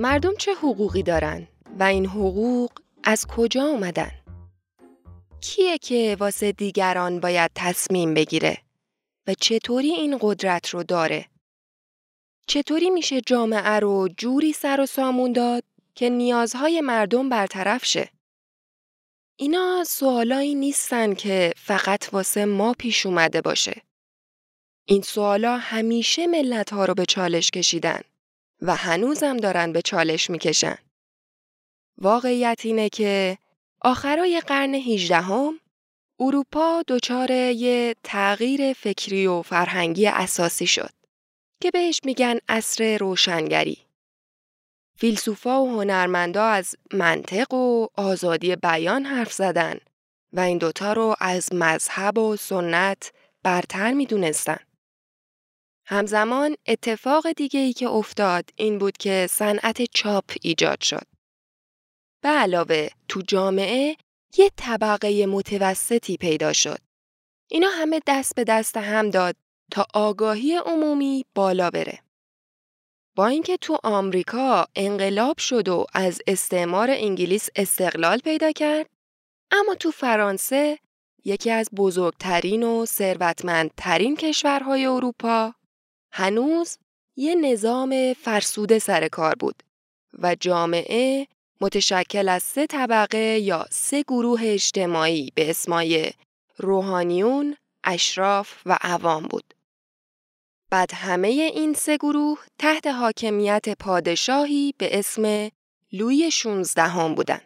مردم چه حقوقی دارن و این حقوق از کجا اومدن؟ کیه که واسه دیگران باید تصمیم بگیره و چطوری این قدرت رو داره؟ چطوری میشه جامعه رو جوری سر و سامون داد که نیازهای مردم برطرف شه؟ اینا سوالایی نیستن که فقط واسه ما پیش اومده باشه. این سوالا همیشه ملت ها رو به چالش کشیدن و هنوزم دارن به چالش می‌کشن. واقعیت اینه که آخرای قرن 18 هم اروپا دچار یه تغییر فکری و فرهنگی اساسی شد که بهش میگن عصر روشنگری. فیلسوفا و هنرمندا از منطق و آزادی بیان حرف زدن و این دوتا رو از مذهب و سنت برتر می‌دونستن. همزمان اتفاق دیگه ای که افتاد این بود که صنعت چاپ ایجاد شد. به علاوه تو جامعه یه طبقه متوسطی پیدا شد. اینا همه دست به دست هم داد تا آگاهی عمومی بالا بره. با اینکه تو آمریکا انقلاب شد و از استعمار انگلیس استقلال پیدا کرد، اما تو فرانسه یکی از بزرگترین و ثروتمندترین کشورهای اروپا هنوز یه نظام فرسوده سر کار بود و جامعه متشکل از سه طبقه یا سه گروه اجتماعی به اسمای روحانیون، اشراف و عوام بود. بعد همه این سه گروه تحت حاکمیت پادشاهی به اسم لوی 16 هم بودن.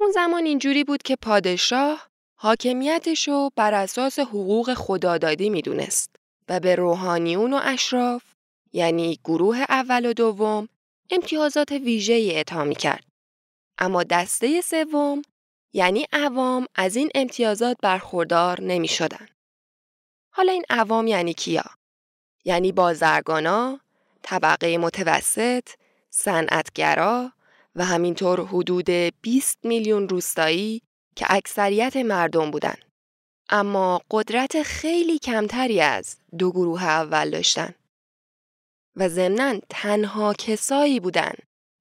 اون زمان اینجوری بود که پادشاه حاکمیتش رو بر اساس حقوق خدادادی می‌دونست به روحانیون و اشراف یعنی گروه اول و دوم امتیازات ویژه اعطا می کرد. اما دسته سوم یعنی عوام از این امتیازات برخوردار نمی شدن. حالا این عوام یعنی کیا؟ یعنی بازرگانا، طبقه متوسط، صنعتگرا و همینطور حدود 20 میلیون روستایی که اکثریت مردم بودن. اما قدرت خیلی کمتری از دو گروه اول داشتن. و ضمناً تنها کسایی بودن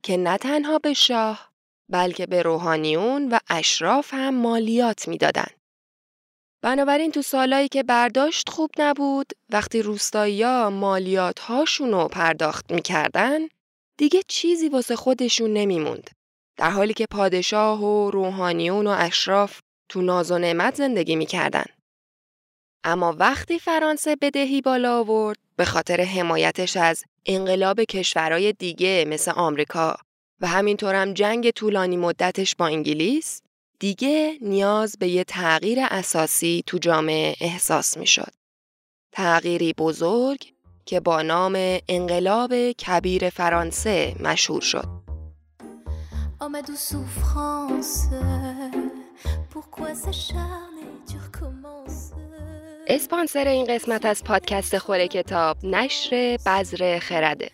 که نه تنها به شاه بلکه به روحانیون و اشراف هم مالیات می‌دادند. بنابراین تو سالایی که برداشت خوب نبود وقتی روستایی مالیات هاشونو پرداخت می‌کردن دیگه چیزی واسه خودشون نمیموند. در حالی که پادشاه و روحانیون و اشراف تو ناز و نعمت زندگی می‌کردن. اما وقتی فرانسه بدهی بالا آورد به خاطر حمایتش از انقلاب کشورهای دیگه مثل آمریکا و همینطورم جنگ طولانی مدتش با انگلیس دیگه نیاز به یه تغییر اساسی تو جامعه احساس می شد. تغییری بزرگ که با نام انقلاب کبیر فرانسه مشهور شد. اسپانسر این قسمت از پادکست خوره کتاب نشر بذر خرده.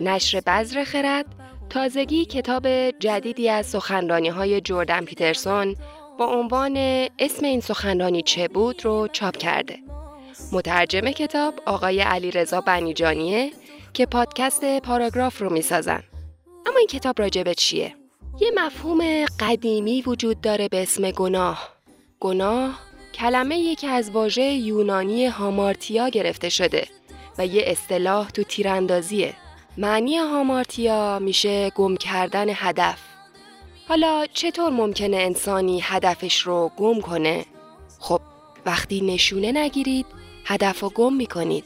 نشر بذر خرد تازگی کتاب جدیدی از سخنرانی های جردن پیترسون با عنوان اسم این سخنرانی چه بود رو چاپ کرده. مترجم کتاب آقای علی رضا بنیجانیه که پادکست پاراگراف رو می‌سازن. اما این کتاب راجبه چیه؟ یه مفهوم قدیمی وجود داره به اسم گناه. گناه کلمه یکی از واژه یونانی هامارتیا گرفته شده و یه اصطلاح تو تیراندازیه. معنی هامارتیا میشه گم کردن هدف. حالا چطور ممکنه انسانی هدفش رو گم کنه؟ خب وقتی نشونه نگیرید هدف رو گم می‌کنید.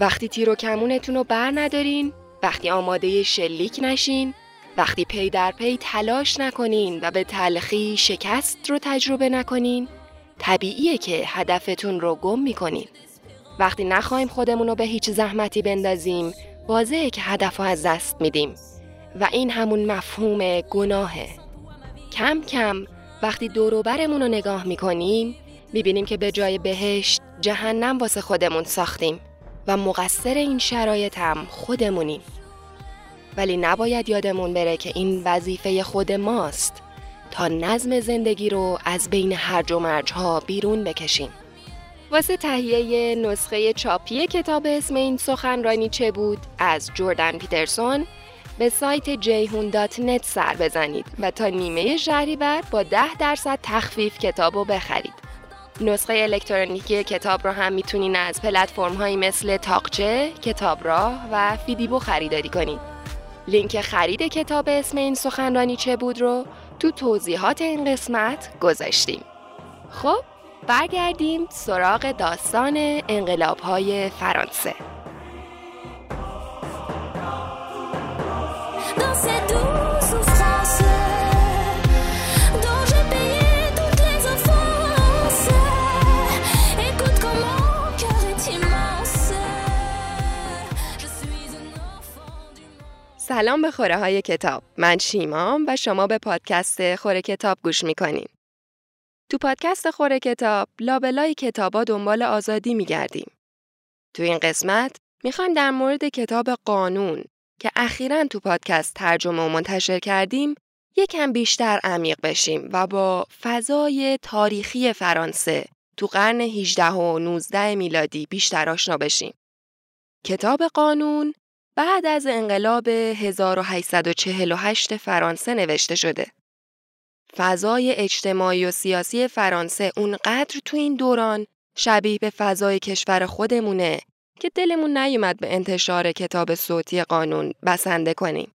وقتی تیر و کمونتون رو بر ندارین، وقتی آماده شلیک نشین، وقتی پی در پی تلاش نکنین و به تلخی شکست رو تجربه نکنین، طبیعیه که هدفتون رو گم می‌کنین. وقتی نخواهیم خودمون رو به هیچ زحمتی بندازیم واضحه که هدف از دست میدیم. و این همون مفهوم گناهه. کم کم وقتی دوروبرمون رو نگاه می‌کنیم می‌بینیم که به جای بهشت جهنم واسه خودمون ساختیم و مقصر این شرایط هم خودمونیم. ولی نباید یادمون بره که این وظیفه خود ماست تا نظم زندگی رو از بین هرج و مرج ها بیرون بکشیم واسه تهیه نسخه چاپی کتاب اسم این سخنرانی چه بود از جردن پیترسون به سایت جیهون سر بزنید و تا نیمه شهریور با 10 درصد تخفیف کتاب رو بخرید. نسخه الکترونیکی کتاب رو هم می‌تونین از پلتفرم هایی مثل تاقچه، کتاب راه و فیدیبو خریداری کنید. لینک خرید کتاب اسم این سخنرانی چه بود رو تو توضیحات این قسمت گذاشتیم. خب برگردیم سراغ داستان انقلاب های فرانسه. سلام به خوره های کتاب. من شیمام و شما به پادکست خوره کتاب گوش می‌کنین. تو پادکست خوره کتاب لابلای کتابا دنبال آزادی میگردیم. تو این قسمت می‌خوایم در مورد کتاب قانون که اخیرا تو پادکست ترجمه و منتشر کردیم یکم بیشتر عمیق بشیم و با فضای تاریخی فرانسه تو قرن 18 و 19 میلادی بیشتر آشنا بشیم. کتاب قانون بعد از انقلاب 1848 فرانسه نوشته شده. فضای اجتماعی و سیاسی فرانسه اونقدر تو این دوران شبیه به فضای کشور خودمونه که دلمون نیومد به انتشار کتاب صوتی قانون بسنده کنیم.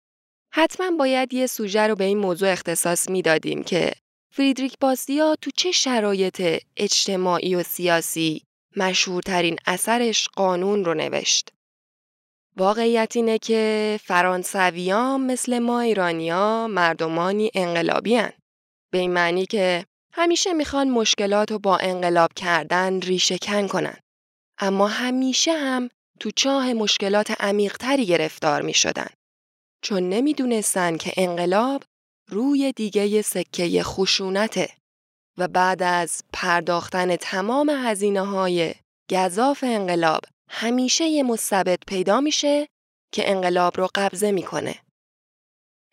حتما باید یه سوژه رو به این موضوع اختصاص می‌دادیم که فریدریک باسیا تو چه شرایط اجتماعی و سیاسی مشهورترین اثرش قانون رو نوشت. واقعیت اینه که فرانسویان مثل ما ایرانیا مردمانی انقلابی هن. به این معنی که همیشه می‌خوان مشکلات رو با انقلاب کردن ریشه کن کنن. اما همیشه هم تو چاه مشکلات عمیقتری گرفتار می شدن. چون نمی‌دونستن که انقلاب روی دیگه سکه خشونته و بعد از پرداختن تمام هزینه های گذاف انقلاب همیشه یه مستبد پیدا میشه که انقلاب رو قبضه می‌کنه.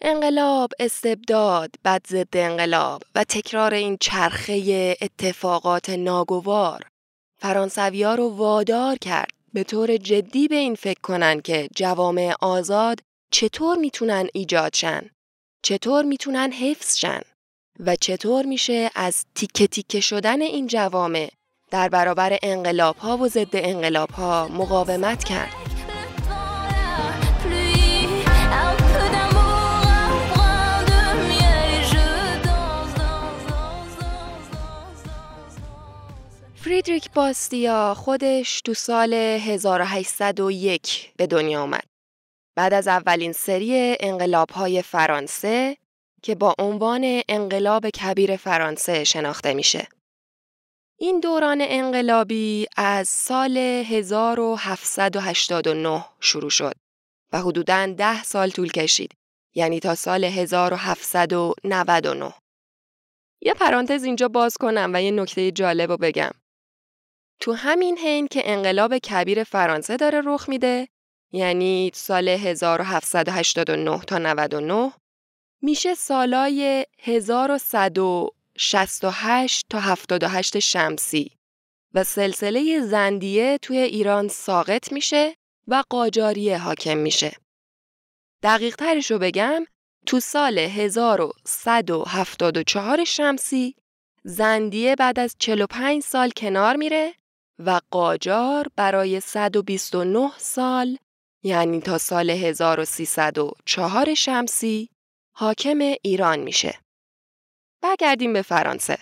انقلاب، استبداد، بد ضد انقلاب و تکرار این چرخه اتفاقات ناگوار. فرانسوی رو وادار کرد. به طور جدی به این فکر کنن که جوامع آزاد چطور می‌تونن ایجاد شن، چطور می‌تونن حفظ شن؟ و چطور میشه از تیکه تیکه شدن این جوامع در برابر انقلاب ها و ضد انقلاب ها مقاومت کرد. فریدریک باستیا خودش تو سال 1801 به دنیا آمد. بعد از اولین سری انقلاب های فرانسه که با عنوان انقلاب کبیر فرانسه شناخته میشه. این دوران انقلابی از سال 1789 شروع شد و حدوداً ده سال طول کشید یعنی تا سال 1799 یه پرانتز اینجا باز کنم و یه نکته جالب رو بگم. تو همین حین که انقلاب کبیر فرانسه داره رخ میده یعنی سال 1789 تا 99 میشه سالای 1168 تا 78 شمسی و سلسله زندیه توی ایران ساقط میشه و قاجاریه حاکم میشه. دقیق ترش رو بگم تو سال 1174 شمسی زندیه بعد از 45 سال کنار میره و قاجار برای 129 سال یعنی تا سال 1304 شمسی حاکم ایران میشه. برگردیم به فرانسه.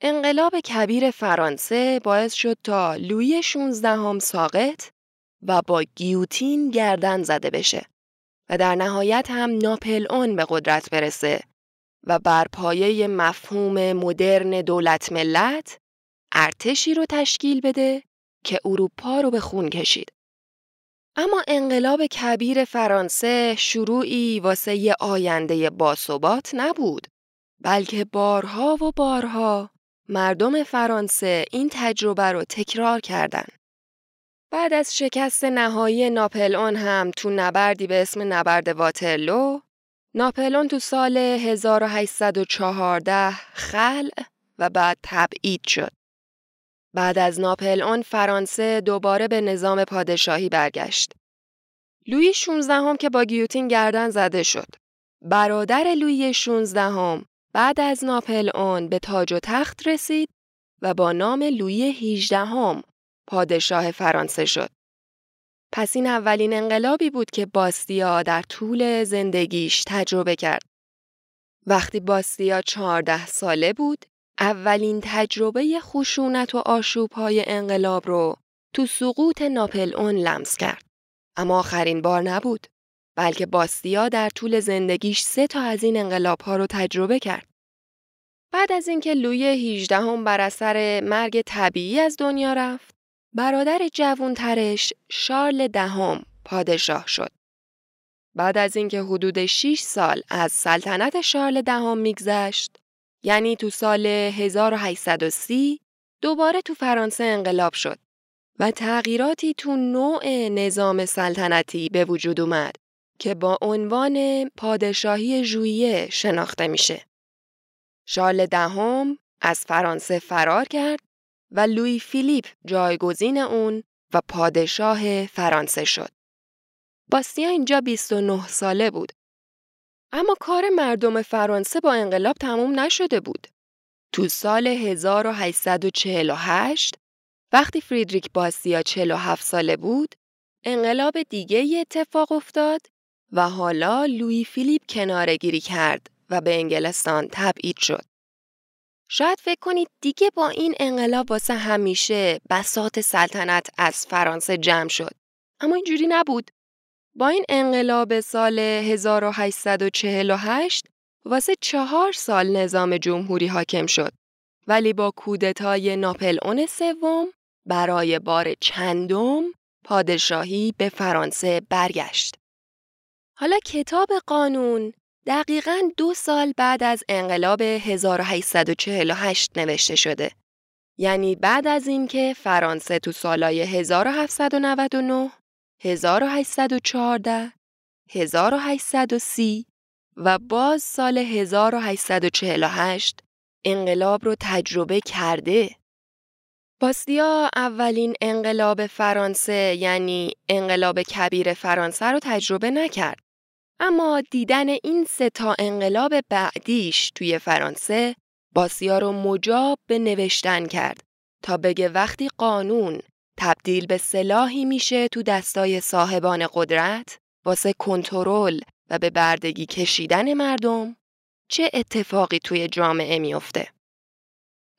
انقلاب کبیر فرانسه باعث شد تا لویی 16 هم ساقط و با گیوتین گردن زده بشه و در نهایت هم ناپل اون به قدرت برسه و بر پایه مفهوم مدرن دولت ملت ارتشی رو تشکیل بده که اروپا رو به خون کشید. اما انقلاب کبیر فرانسه شروعی واسه آینده باثبات نبود بلکه بارها و بارها مردم فرانسه این تجربه رو تکرار کردند. بعد از شکست نهایی ناپلئون هم تو نبردی به اسم نبرد واترلو ناپلئون تو سال 1814 خلع و بعد تبعید شد. بعد از ناپلئون فرانسه دوباره به نظام پادشاهی برگشت. لویی 16 هم که با گیوتین گردن زده شد. برادر لویی 16 هم بعد از ناپل اون به تاج و تخت رسید و با نام لویی 18 هم پادشاه فرانسه شد. پس این اولین انقلابی بود که باستیا در طول زندگیش تجربه کرد. وقتی باستیا 14 ساله بود، اولین تجربه خشونت و آشوب های انقلاب رو تو سقوط ناپل اون لمس کرد. اما آخرین بار نبود. بلکه باستیا در طول زندگیش سه تا از این انقلاب ها رو تجربه کرد. بعد از اینکه لوی 18 هم بر اثر مرگ طبیعی از دنیا رفت، برادر جوونترش شارل دهم پادشاه شد. بعد از اینکه حدود 6 سال از سلطنت شارل دهم میگذشت، یعنی تو سال 1830 دوباره تو فرانسه انقلاب شد و تغییراتی تو نوع نظام سلطنتی به وجود اومد که با عنوان پادشاهی ژوئیه شناخته میشه. شارل دهم از فرانسه فرار کرد و لوی فیلیپ جایگزین اون و پادشاه فرانسه شد. باستیا اینجا 29 ساله بود. اما کار مردم فرانسه با انقلاب تموم نشده بود. تو سال 1848 وقتی فریدریک باستیا 47 ساله بود، انقلاب دیگه اتفاق افتاد و حالا لوی فیلیپ کناره گیری کرد و به انگلستان تبعید شد. شاید فکر کنید دیگه با این انقلاب واسه همیشه بسات سلطنت از فرانسه جمع شد. اما اینجوری نبود. با این انقلاب سال 1848 واسه چهار سال نظام جمهوری حاکم شد. ولی با کودتای ناپل اون سوم برای بار چندم پادشاهی به فرانسه برگشت. حالا کتاب قانون دقیقا دو سال بعد از انقلاب 1848 نوشته شده. یعنی بعد از اینکه فرانسه تو سالهای 1799 1814 1830 و باز سال 1848 انقلاب رو تجربه کرده. باستیا اولین انقلاب فرانسه یعنی انقلاب کبیر فرانسه رو تجربه نکرد. اما دیدن این سه تا انقلاب بعدیش توی فرانسه باسیا رو مجاب به نوشتن کرد تا بگه وقتی قانون تبدیل به سلاحی میشه تو دستای صاحبان قدرت واسه کنترل و به بردگی کشیدن مردم چه اتفاقی توی جامعه میافته.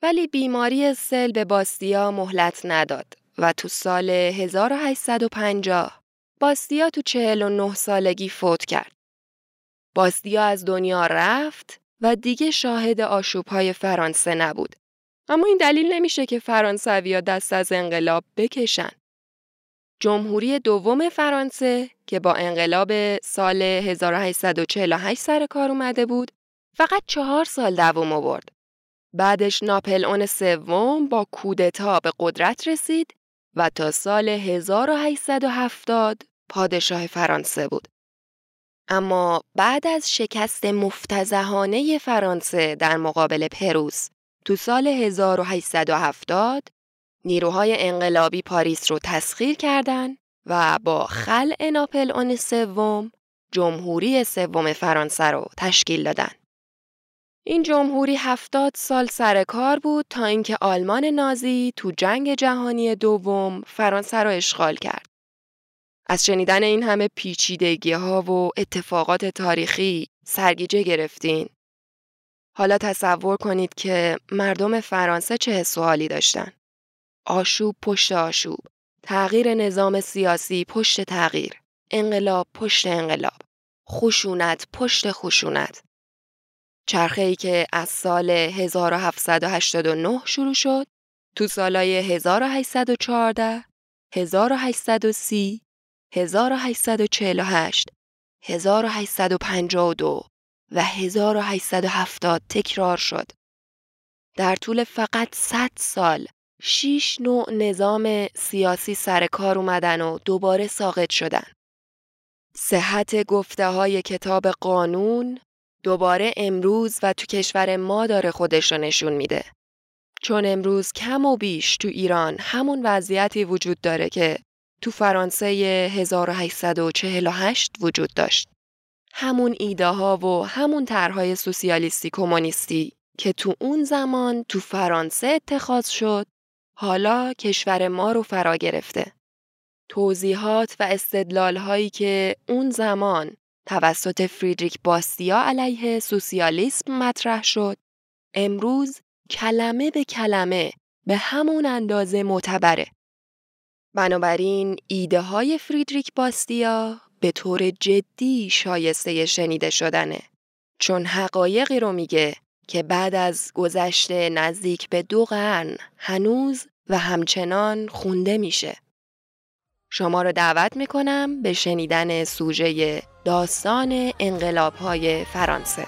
ولی بیماری سل به باستیا مهلت نداد و تو سال 1850 باستیا تو 49 سالگی فوت کرد. باستیا از دنیا رفت و دیگه شاهد آشوبهای فرانسه نبود. اما این دلیل نمیشه که فرانسویا دست از انقلاب بکشن. جمهوری دوم فرانسه که با انقلاب سال 1848 سر کار اومده بود فقط چهار سال دوم آورد. بعدش ناپل اون سوم با کودتا به قدرت رسید و تا سال 1870 پادشاه فرانسه بود. اما بعد از شکست مفتزهانه فرانسه در مقابل پروس تو سال 1870 نیروهای انقلابی پاریس رو تسخیر کردند و با خلع ناپل سوم جمهوری سوم فرانسه رو تشکیل دادن. این جمهوری هفتاد سال سر کار بود تا اینکه آلمان نازی تو جنگ جهانی دوم فرانسه رو اشغال کرد. از شنیدن این همه پیچیدگی ها و اتفاقات تاریخی سرگیجه گرفتین. حالا تصور کنید که مردم فرانسه چه حس داشتن. آشوب پشت آشوب، تغییر نظام سیاسی پشت تغییر، انقلاب پشت انقلاب، خشونت پشت خشونت. چرخه ای که از سال 1789 شروع شد، تو سالهای 1814 1830 1848 1852 و 1870 تکرار شد. در طول فقط 100 سال شیش نوع نظام سیاسی سر کار اومدن و دوباره ساقط شدن. صحت گفته های کتاب قانون دوباره امروز و تو کشور ما داره خودش رو نشون میده. چون امروز کم و بیش تو ایران همون وضعیتی وجود داره که تو فرانسه 1848 وجود داشت. همون ایده ها و همون طرحهای سوسیالیستی کمونیستی که تو اون زمان تو فرانسه اتخاذ شد حالا کشور ما رو فرا گرفته. توضیحات و استدلال هایی که اون زمان توسط فریدریک باستیا علیه سوسیالیسم مطرح شد امروز کلمه به کلمه به همون اندازه معتبره. بنابراین ایده های فریدریک باستیا به طور جدی شایسته شنیده شدنه. چون حقایقی رو میگه که بعد از گذشته نزدیک به دو قرن هنوز و همچنان خونده میشه. شما رو دعوت می‌کنم به شنیدن سوژه داستان انقلاب های فرانسه.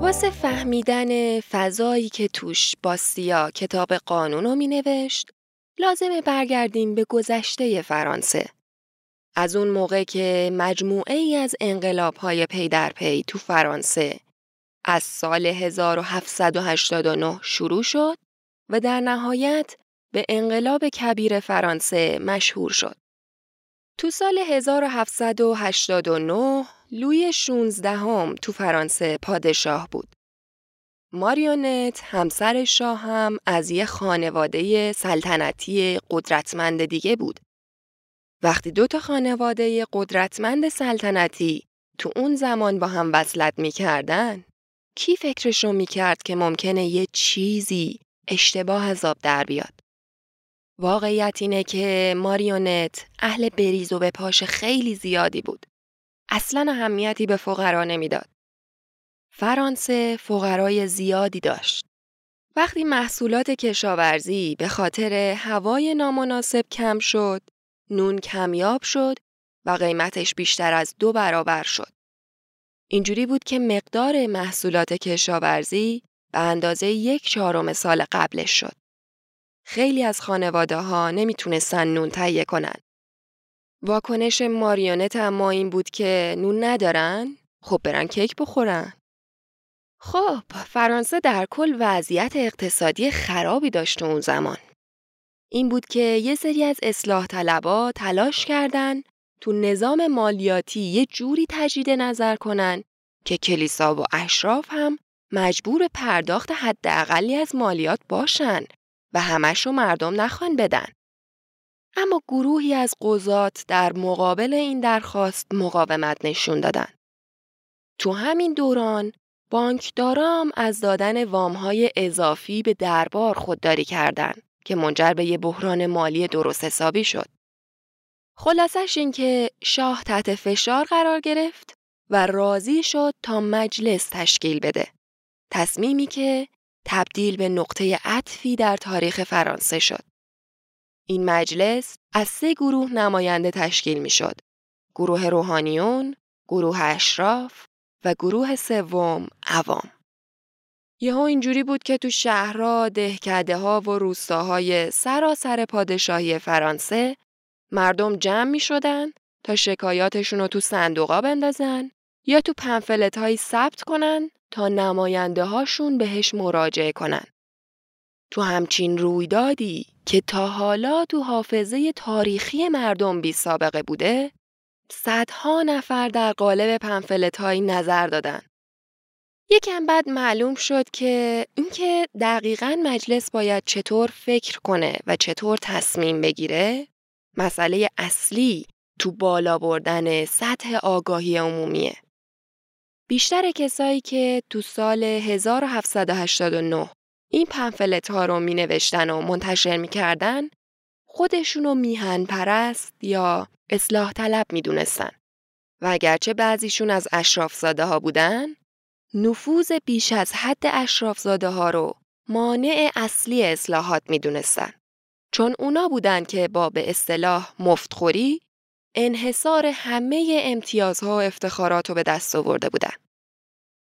واسه فهمیدن فضایی که توش باستیا کتاب قانون رو می نوشت لازمه برگردیم به گذشته فرانسه. از اون موقع که مجموعه ای از انقلاب های پی در پی تو فرانسه از سال 1789 شروع شد و در نهایت به انقلاب کبیر فرانسه مشهور شد. تو سال 1789 لوی 16 هم تو فرانسه پادشاه بود. ماریونت همسر شاه هم از یه خانواده سلطنتی قدرتمند دیگه بود. وقتی دو تا خانواده قدرتمند سلطنتی تو اون زمان با هم وصلت می‌کردن کی فکرشو می‌کرد که ممکنه یه چیزی اشتباه از آب در بیاد؟ واقعیت اینه که ماریونت اهل بریز و به پاش خیلی زیادی بود. اصلا اهمیتی به فقرا نمی‌داد. فرانسه فقرای زیادی داشت. وقتی محصولات کشاورزی به خاطر هوای نامناسب کم شد، نون کمیاب شد و قیمتش بیشتر از دو برابر شد. اینجوری بود که مقدار محصولات کشاورزی به اندازه یک چهارم سال قبلش شد. خیلی از خانواده ها نمی‌تونستن نون تهیه کنن. واکنش ماریونت اما این بود که نون ندارن؟ خب برن کیک بخورن. خب فرانسه در کل وضعیت اقتصادی خرابی داشت اون زمان. این بود که یه سری از اصلاح طلبا تلاش کردن تو نظام مالیاتی یه جوری تجدید نظر کنن که کلیسا و اشراف هم مجبور پرداخت حداقلی از مالیات باشن و همش رو مردم نخوان بدن. اما گروهی از قضات در مقابل این درخواست مقاومت نشون دادن. تو همین دوران بانکدارام از دادن وامهای اضافی به دربار خودداری کردند که منجر به یه بحران مالی درست حسابی شد. خلاصش این که شاه تحت فشار قرار گرفت و راضی شد تا مجلس تشکیل بده. تصمیمی که تبدیل به نقطه عطفی در تاریخ فرانسه شد. این مجلس از سه گروه نماینده تشکیل می شد. گروه روحانیون، گروه اشراف و گروه سوم عوام. یهو اینجوری بود که تو شهرها، دهکده ها و روستاهای سراسر پادشاهی فرانسه مردم جمع می شدن تا شکایاتشون رو تو صندوقا بندازن یا تو پنفلت هایی ثبت کنن تا نماینده هاشون بهش مراجعه کنن. تو همچین رویدادی که تا حالا تو حافظه تاریخی مردم بی سابقه بوده، صدها نفر در قالب پنفلت های نظر دادن. یکم بعد معلوم شد که اینکه دقیقا مجلس باید چطور فکر کنه و چطور تصمیم بگیره مسئله اصلی تو بالا بردن سطح آگاهی عمومیه. بیشتر کسایی که تو سال 1789 این پنفلت ها رو می نوشتن و منتشر می کردن خودشونو میهن پرست یا اصلاح طلب می دونستن. و اگرچه بعضیشون از اشرافزاده ها بودن نفوذ بیش از حد اشرافزاده ها رو مانع اصلی اصلاحات می دونستن. چون اونا بودن که با به اصطلاح مفتخوری انحصار همه امتیازها و افتخارات رو به دست آورده بودن.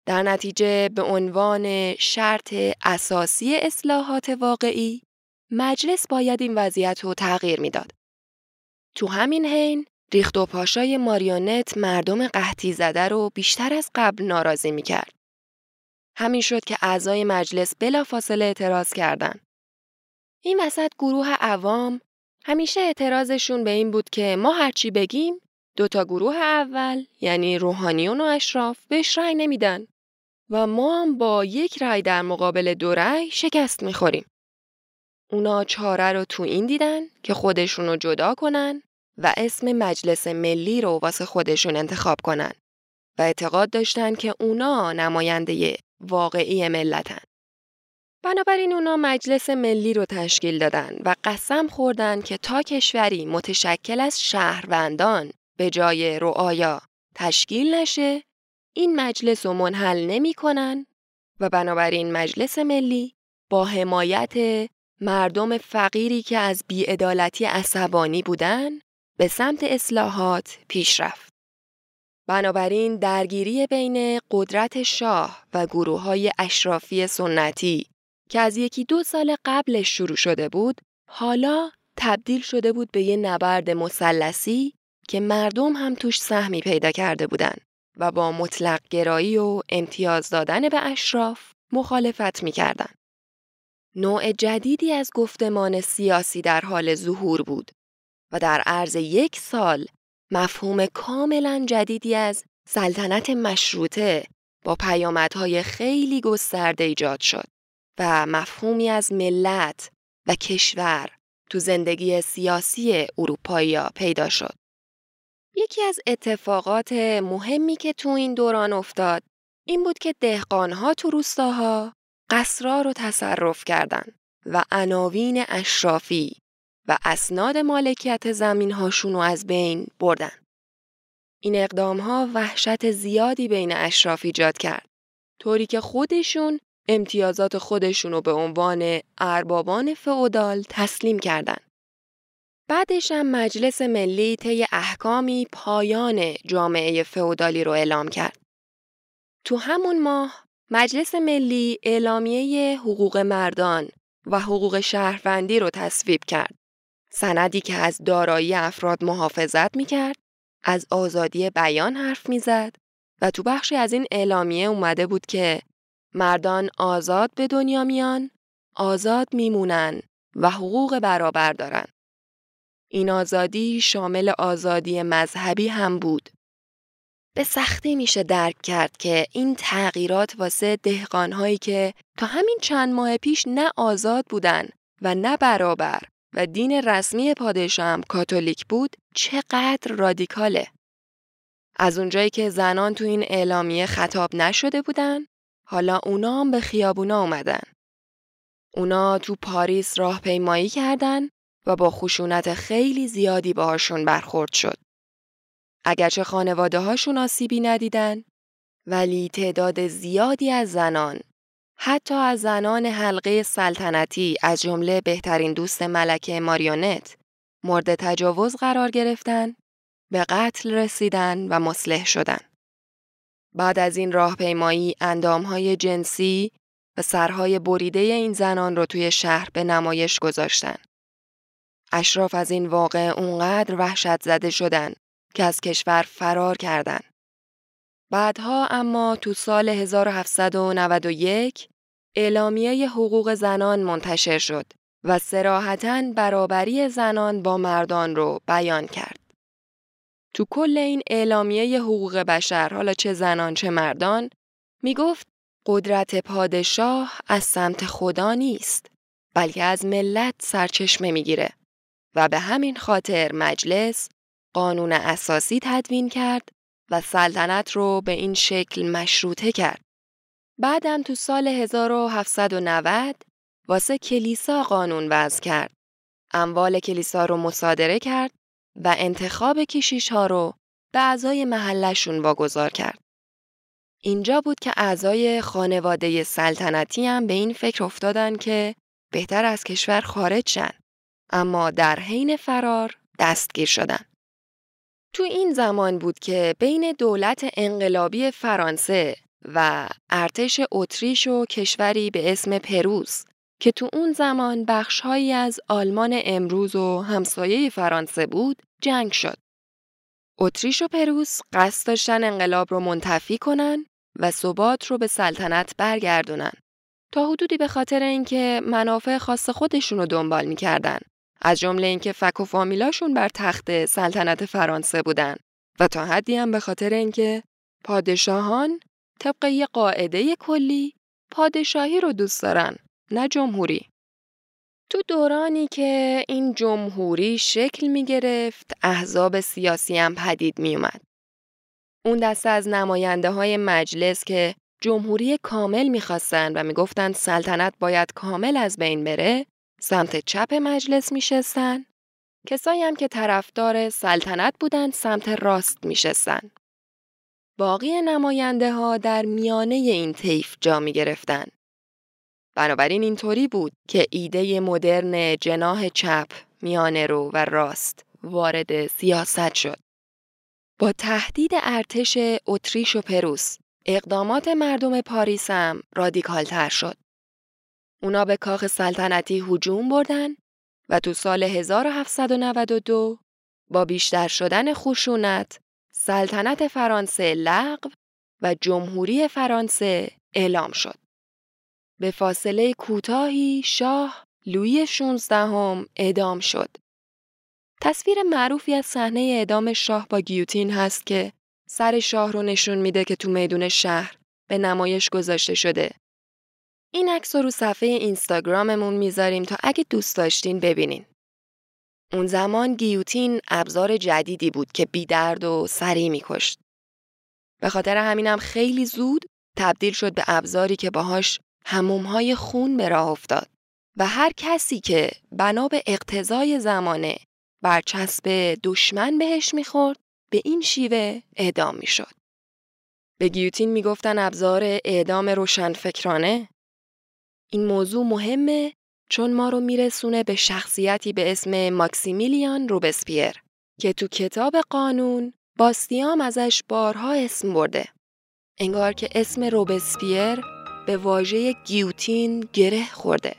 در نتیجه به عنوان شرط اساسی اصلاحات واقعی مجلس باید این وضعیت رو تغییر می‌داد. تو همین حین ریخت و پاشای ماریونت مردم قحطی زده رو بیشتر از قبل ناراضی می‌کرد. همین شد که اعضای مجلس بلافاصله اعتراض کردند. این وسط گروه عوام همیشه اعتراضشون به این بود که ما هرچی بگیم دوتا گروه اول یعنی روحانیون و اشراف بهش رأی نمیدن و ما هم با یک رأی در مقابل دو رأی شکست می‌خوریم. اونا چاره رو تو این دیدن که خودشون رو جدا کنن و اسم مجلس ملی رو واسه خودشون انتخاب کنن و اعتقاد داشتن که اونا نماینده واقعی ملتن. بنابراین اونا مجلس ملی رو تشکیل دادن و قسم خوردن که تا کشوری متشکل از شهروندان به جای رعایا تشکیل نشه این مجلس رو منحل نمی کنن و بنابراین مجلس ملی با حمایت مردم فقیری که از بیعدالتی عصبانی بودن به سمت اصلاحات پیش رفت. بنابراین درگیری بین قدرت شاه و گروه های اشرافی سنتی که از یکی دو سال قبلش شروع شده بود حالا تبدیل شده بود به یه نبرد مسلسی که مردم هم توش سهمی پیدا کرده بودند و با مطلق گرایی و امتیاز دادن به اشراف مخالفت می‌کردند. نوع جدیدی از گفتمان سیاسی در حال ظهور بود و در عرض یک سال مفهوم کاملا جدیدی از سلطنت مشروطه با پیامدهای خیلی گسترده ایجاد شد و مفهومی از ملت و کشور تو زندگی سیاسی اروپایی پیدا شد. یکی از اتفاقات مهمی که تو این دوران افتاد این بود که دهقانها تو روستاها قصرا رو تصرف کردند و عناوین اشرافی و اسناد مالکیت زمین هاشون رو از بین بردن. این اقدام ها وحشت زیادی بین اشراف ایجاد کرد. طوری که خودشون امتیازات خودشون رو به عنوان اربابان فئودال تسلیم کردند. بعدش هم مجلس ملی طی احکامی پایان جامعه فئودالی رو اعلام کرد. تو همون ماه مجلس ملی اعلامیه حقوق مردان و حقوق شهروندی رو تصویب کرد. سندی که از دارایی افراد محافظت می کرد، از آزادی بیان حرف می‌زد و تو بخشی از این اعلامیه اومده بود که مردان آزاد به دنیا میان، آزاد میمونن و حقوق برابر دارن. این آزادی شامل آزادی مذهبی هم بود. به سختی میشه درک کرد که این تغییرات واسه دهقانهایی که تا همین چند ماه پیش نه آزاد بودن و نه برابر و دین رسمی پادشاه هم کاتولیک بود چقدر رادیکاله. از اونجایی که زنان تو این اعلامیه خطاب نشده بودن حالا اونا هم به خیابونا اومدن. اونا تو پاریس راهپیمایی کردن و با خشونت خیلی زیادی باهاشون برخورد شد. اگرچه خانواده هاشون آسیبی ندیدن ولی تعداد زیادی از زنان حتی از زنان حلقه سلطنتی از جمله بهترین دوست ملکه ماریونت مورد تجاوز قرار گرفتن به قتل رسیدن و مسلح شدن. بعد از این راهپیمایی اندامهای جنسی و سرهای بریده این زنان رو توی شهر به نمایش گذاشتن. اشراف از این واقع اونقدر وحشت زده شدن که از کشور فرار کردند. بعدها اما تو سال 1791 اعلامیه حقوق زنان منتشر شد و سراحتا برابری زنان با مردان رو بیان کرد. تو کل این اعلامیه حقوق بشر حالا چه زنان چه مردان می گفت قدرت پادشاه از سمت خدا نیست بلکه از ملت سرچشمه می‌گیره و به همین خاطر مجلس قانون اساسی تدوین کرد و سلطنت رو به این شکل مشروطه کرد. بعدم تو سال 1790 واسه کلیسا قانون وضع کرد. اموال کلیسا رو مصادره کرد و انتخاب کشیش ها رو به اعضای محلشون واگذار کرد. اینجا بود که اعضای خانواده سلطنتی هم به این فکر افتادن که بهتر از کشور خارج شن. اما در حین فرار دستگیر شدن. تو این زمان بود که بین دولت انقلابی فرانسه و ارتش اتریش و کشوری به اسم پروس که تو اون زمان بخشهایی از آلمان امروز و همسایه فرانسه بود جنگ شد. اتریش و پروس قصد داشتن انقلاب رو منتفی کنن و ثبات رو به سلطنت برگردونن. تا حدودی به خاطر اینکه منافع خاص خودشون رو دنبال می‌کردن. از جمله اینکه فک و فامیلاشون بر تخت سلطنت فرانسه بودن و تا حدی هم به خاطر اینکه پادشاهان طبق یه قاعده کلی پادشاهی رو دوست دارن نه جمهوری. تو دورانی که این جمهوری شکل می گرفت، احزاب سیاسی هم پدید می اومد. اون دسته از نماینده های مجلس که جمهوری کامل می‌خواستن و می‌گفتن سلطنت باید کامل از بین بره، سمت چپ مجلس میشستن. کسایی هم که طرفدار سلطنت بودن سمت راست میشستن. باقی نماینده ها در میانه این طیف جا می گرفتن. بنابراین اینطوری بود که ایده مدرن جناح چپ، میانه رو و راست وارد سیاست شد. با تهدید ارتش اتریش و پروس، اقدامات مردم پاریس هم رادیکالتر شد. اونا به کاخ سلطنتی هجوم بردن و تو سال 1792 با بیشتر شدن خشونت سلطنت فرانسه لغو و جمهوری فرانسه اعلام شد. به فاصله کوتاهی شاه لویی 16 هم اعدام شد. تصویر معروفی از صحنه اعدام شاه با گیوتین هست که سر شاه رو نشون میده که تو میدون شهر به نمایش گذاشته شده. این عکس رو صفحه اینستاگراممون می‌ذاریم تا اگه دوست داشتین ببینین. اون زمان گیوتین ابزار جدیدی بود که بیدرد و سریع میکشت. به خاطر همینم خیلی زود تبدیل شد به ابزاری که باهاش همومهای خون به راه افتاد و هر کسی که بنا به اقتضای زمانه برچسب دشمن بهش می‌خورد به این شیوه اعدام می‌شد. به گیوتین می‌گفتن ابزار اعدام روشنفکرانه. این موضوع مهمه چون ما رو میرسونه به شخصیتی به اسم ماکسیمیلیان روبسپیر که تو کتاب قانون باستیام ازش بارها اسم برده. انگار که اسم روبسپیر به واژه گیوتین گره خورده.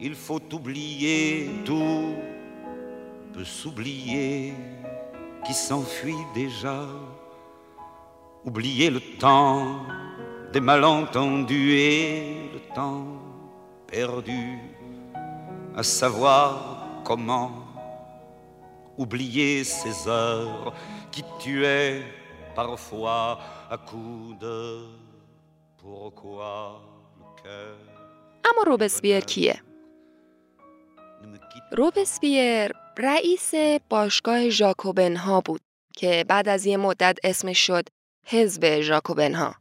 Il faut oublier tout, peut s'oublier qui s'enfuit déjà, oublier le temps des malentendus et le temps perdu, à savoir comment oublier ces heures qui tuait parfois à coups de pourquoi le cœur. اما روبسپیر کیه؟ روبسپیر رئیس باشگاه ژاکوبن ها بود که بعد از یه مدت اسمش شد حزب ژاکوبن ها.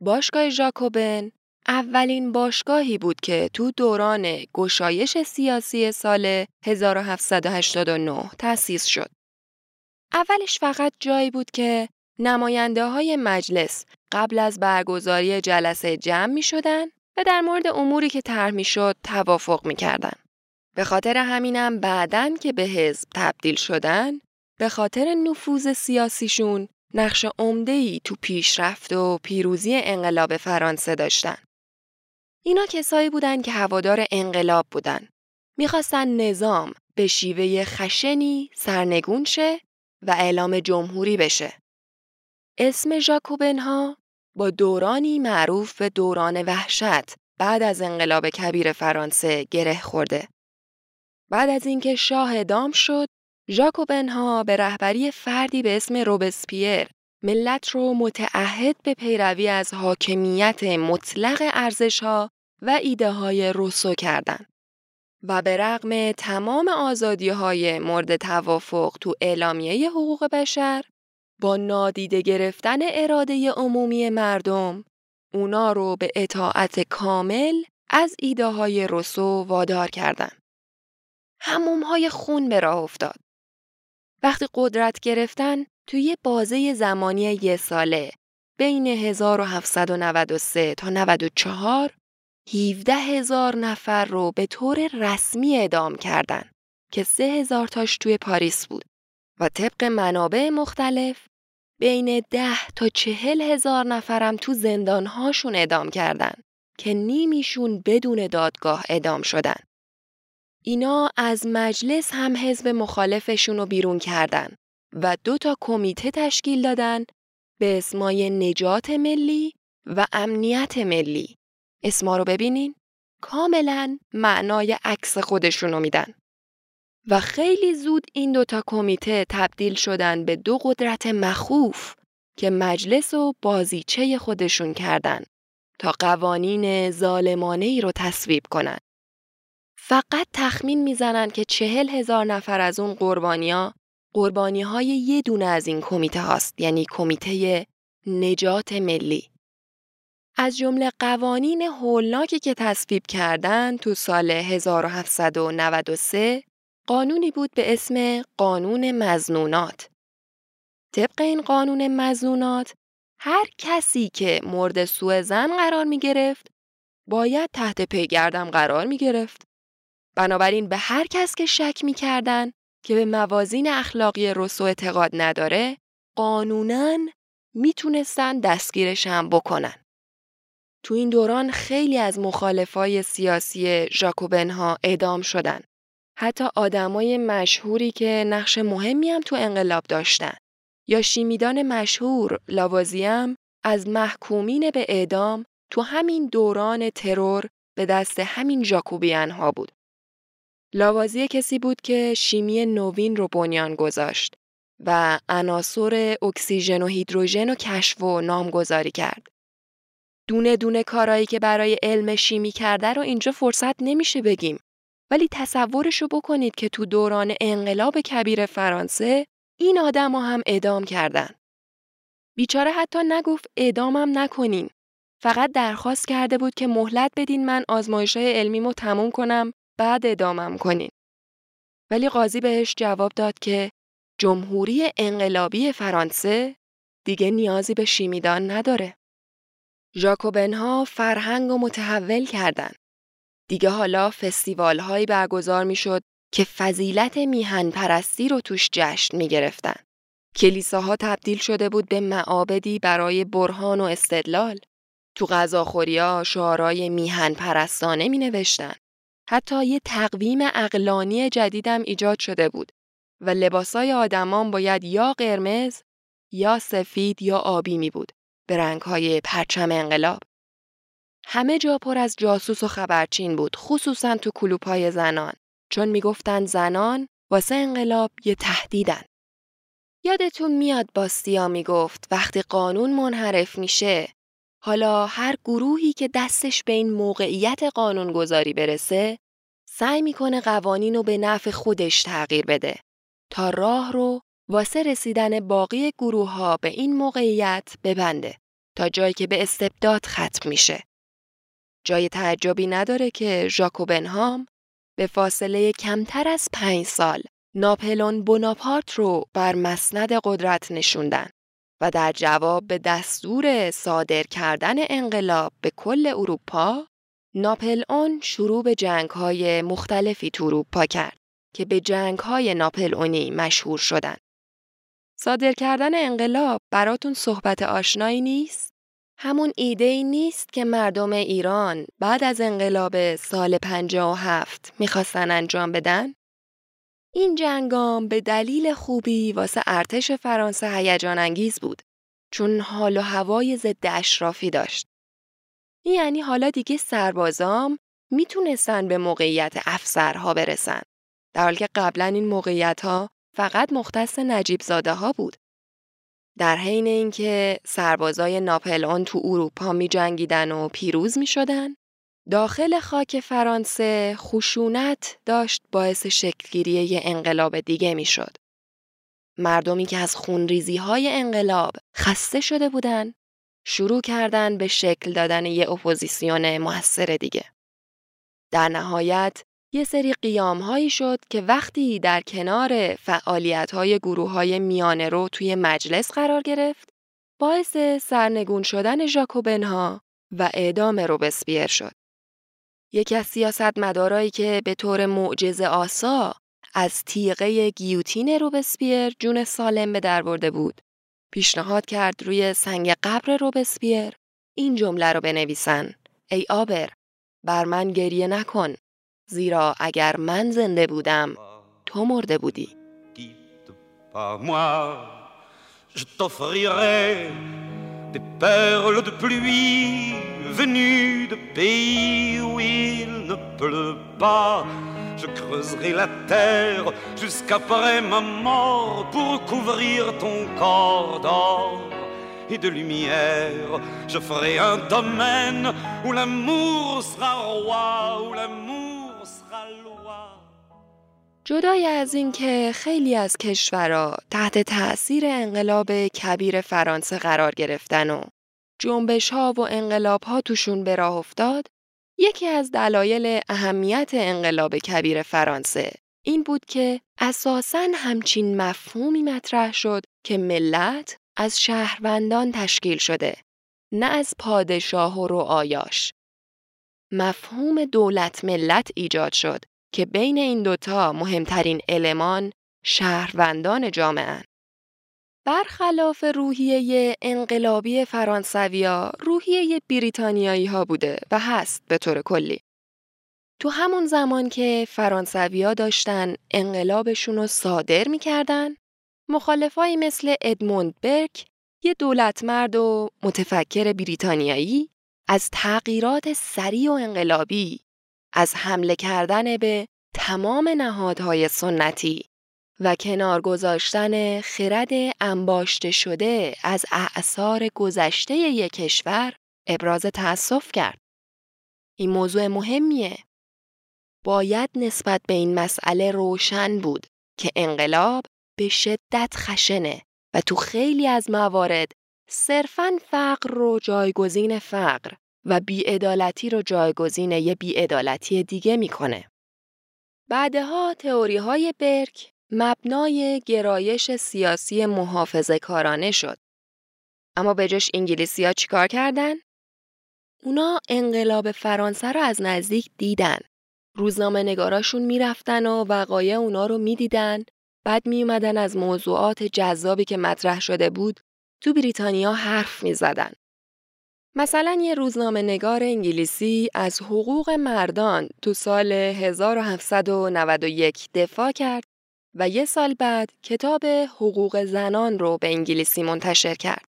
باشگاه ژاکوبن اولین باشگاهی بود که تو دوران گشایش سیاسی سال 1789 تأسیس شد. اولش فقط جایی بود که نماینده های مجلس قبل از برگزاری جلسه جمع می شدن و در مورد اموری که طرح می شد توافق می کردن. به خاطر همینم بعدن که به حزب تبدیل شدن به خاطر نفوذ سیاسیشون نقش ای تو پیشرفت و پیروزی انقلاب فرانسه داشتن. اینا کسایی بودن که هوادار انقلاب بودن. می‌خواستن نظام به شیوه خشنی سرنگون شه و اعلام جمهوری بشه. اسم ژاکوبنها با دورانی معروف به دوران وحشت بعد از انقلاب کبیر فرانسه گره خورده. بعد از اینکه شاه ادام شد، ژاکوبنها به رهبری فردی به اسم روبسپیر ملت رو متعهد به پیروی از حاکمیت مطلق ارزشها و ایده های روسو کردند. و به رغم تمام آزادی های مورد توافق تو اعلامیه حقوق بشر با نادیده گرفتن اراده عمومی مردم اونا رو به اطاعت کامل از ایده های رسو وادار کردن. هموم های خون به راه افتاد. وقتی قدرت گرفتن توی بازه زمانی یه ساله بین 1793 تا 94 17 هزار نفر رو به طور رسمی اعدام کردن که سه هزار تاش توی پاریس بود و طبق منابع مختلف بین ده تا چهل هزار نفرم تو زندانهاشون اعدام کردن که نیمیشون بدون دادگاه ادام شدن. اینا از مجلس هم حزب مخالفشون رو بیرون کردن و دو تا کمیته تشکیل دادن به اسمای نجات ملی و امنیت ملی. اسما رو ببینین؟ کاملا معنای عکس خودشون رو میدن. و خیلی زود این دوتا کمیته تبدیل شدن به دو قدرت مخوف که مجلس و بازیچه خودشون کردن تا قوانین ظالمانه ای رو تصویب کنن. فقط تخمین می‌زنن که چهل هزار نفر از اون قربانیا قربانی های یه دونه از این کمیته هاست یعنی کمیته نجات ملی. از جمله قوانین هولناکی که تصویب کردن تو سال 1793 قانونی بود به اسم قانون مزنونات. طبق این قانون مزنونات هر کسی که مورد سوء زن قرار می گرفت باید تحت پیگردم قرار می گرفت. بنابراین به هر کس که شک می کردن که به موازین اخلاقی رسو اعتقاد نداره قانونا می‌تونستن دستگیرش هم بکنن. تو این دوران خیلی از مخالفای سیاسی ژاکوبن ها اعدام شدن. حتی آدمای مشهوری که نقش مهمی هم تو انقلاب داشتن. یا شیمیدان مشهور لاوازیم از محکومین به اعدام تو همین دوران ترور به دست همین ژاکوبیان ها بود. لاوازیه کسی بود که شیمی نوین رو بنیان گذاشت و عناصر اکسیژن و هیدروژن رو کشف و نامگذاری کرد. دونه دونه کارایی که برای علم شیمی کرده رو اینجا فرصت نمیشه بگیم. ولی تصورشو بکنید که تو دوران انقلاب کبیر فرانسه این آدم هم اعدام کردن. بیچاره حتی نگفت اعدامم نکنین. فقط درخواست کرده بود که مهلت بدین من آزمایش های علمیمو تموم کنم بعد ادامم کنین. ولی قاضی بهش جواب داد که جمهوری انقلابی فرانسه دیگه نیازی به شیمیدان نداره. ژاکوبنها فرهنگ و متحول کردن. دیگه حالا فستیوال هایی برگزار می شد که فضیلت میهن پرستی رو توش جشن می گرفتن. کلیساها تبدیل شده بود به معابدی برای برهان و استدلال. تو غذاخوریا شعارای میهن پرستانه می نوشتن. حتی یه تقویم اقلانی جدیدم ایجاد شده بود و لباسای آدمان باید یا قرمز یا سفید یا آبی می بود به رنگهای پرچم انقلاب. همه جا پر از جاسوس و خبرچین بود خصوصا تو کلوپای زنان چون می‌گفتن زنان واسه انقلاب یه تهدیدن. یادتون میاد باستیا می‌گفت وقتی قانون منحرف میشه حالا هر گروهی که دستش به این موقعیت قانونگذاری برسه سعی می‌کنه قوانین رو به نفع خودش تغییر بده تا راه رو واسه رسیدن باقی گروه ها به این موقعیت ببنده تا جایی که به استبداد ختم میشه. جای تعجبی نداره که ژاکوبنهام به فاصله کمتر از پنج سال ناپلون بوناپارت رو بر مسند قدرت نشوندن و در جواب به دستور صادر کردن انقلاب به کل اروپا ناپلئون شروع به جنگ‌های مختلفی تو اروپا کرد که به جنگ‌های ناپلئونی مشهور شدن. صادر کردن انقلاب براتون صحبت آشنایی نیست؟ همون ایده ای نیست که مردم ایران بعد از انقلاب سال 57 می‌خواستن انجام بدن؟ این جنگام به دلیل خوبی واسه ارتش فرانسه هیجان انگیز بود چون حال و هوای ضد اشرافی داشت. یعنی حالا دیگه سربازام می‌تونستن به موقعیت افسرها برسن. در حالی که قبلا این موقعیت ها فقط مختص نجیب زاده ها بود. در حین اینکه سربازای ناپلئون تو اروپا می جنگیدن و پیروز می شدن، داخل خاک فرانسه خشونت داشت باعث شکلگیری یه انقلاب دیگه می شد. مردمی که از خونریزی های انقلاب خسته شده بودن شروع کردن به شکل دادن یه اپوزیسیون موثر دیگه. در نهایت یه سری قیام هایی شد که وقتی در کنار فعالیت های گروه های میانه رو توی مجلس قرار گرفت باعث سرنگون شدن ژاکوبنها و اعدام روبسپیر شد. یکی از سیاست مدارایی که به طور معجزه آسا از تیغه گیوتین روبسپیر جون سالم به در برده بود. پیشنهاد کرد روی سنگ قبر روبسپیر این جمله رو بنویسن. ای آبر بر من گریه نکن. زیرا اگر من زنده بودم تو مرده بودی. Des perles de pluie venues de pays où il ne pleut pas. Je creuserai la terre jusqu'après ma mort pour couvrir ton corps d'or et de lumière. Je ferai un domaine où l'amour sera roi, où l'amour sera loi. جدای از اینکه خیلی از کشورها تحت تأثیر انقلاب کبیر فرانسه قرار گرفتن و جنبش ها و انقلاب ها توشون به راه افتاد، یکی از دلایل اهمیت انقلاب کبیر فرانسه این بود که اساساً همچین مفهومی مطرح شد که ملت از شهروندان تشکیل شده، نه از پادشاه و رعایاش. مفهوم دولت ملت ایجاد شد که بین این دوتا مهمترین المان شهروندان جامعه برخلاف روحیه انقلابی فرانسویا روحیه بریتانیایی ها بوده و هست به طور کلی. تو همون زمان که فرانسویا داشتن انقلابشون رو صادر می‌کردن مخالفایی مثل ادموند برک یه دولتمرد و متفکر بریتانیایی از تغییرات سریع و انقلابی از حمله کردن به تمام نهادهای سنتی و کنار گذاشتن خرد انباشته شده از اعثار گذشته یک کشور ابراز تأسف کرد. این موضوع مهمیه. باید نسبت به این مسئله روشن بود که انقلاب به شدت خشنه و تو خیلی از موارد صرفاً فقر رو جایگزین فقر و بیعدالتی رو جایگزین یه بیعدالتی دیگه می‌کنه. بعدها تئوری های برک مبنای گرایش سیاسی محافظه کارانه شد. اما به جاش انگلیسی ها چیکار کردن؟ اونا انقلاب فرانسه رو از نزدیک دیدن. روزنامه نگاراشون می‌رفتن و وقایع اونا رو می‌دیدن بعد میومدن از موضوعات جذابی که مطرح شده بود تو بریتانیا حرف می‌زدن. مثلا یه روزنامه نگار انگلیسی از حقوق مردان تو سال 1791 دفاع کرد و یه سال بعد کتاب حقوق زنان رو به انگلیسی منتشر کرد.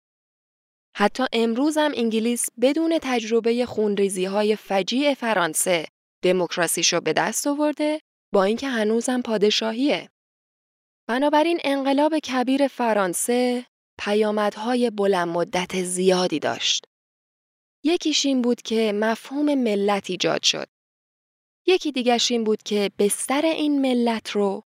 حتی امروز هم انگلیس بدون تجربه خونریزی های فجیع فرانسه دموکراسیشو به دست آورده با اینکه هنوزم پادشاهیه. بنابراین انقلاب کبیر فرانسه پیامدهای بلند مدت زیادی داشت. یکیش این بود که مفهوم ملت ایجاد شد. یکی دیگرش این بود که بستر این ملت رو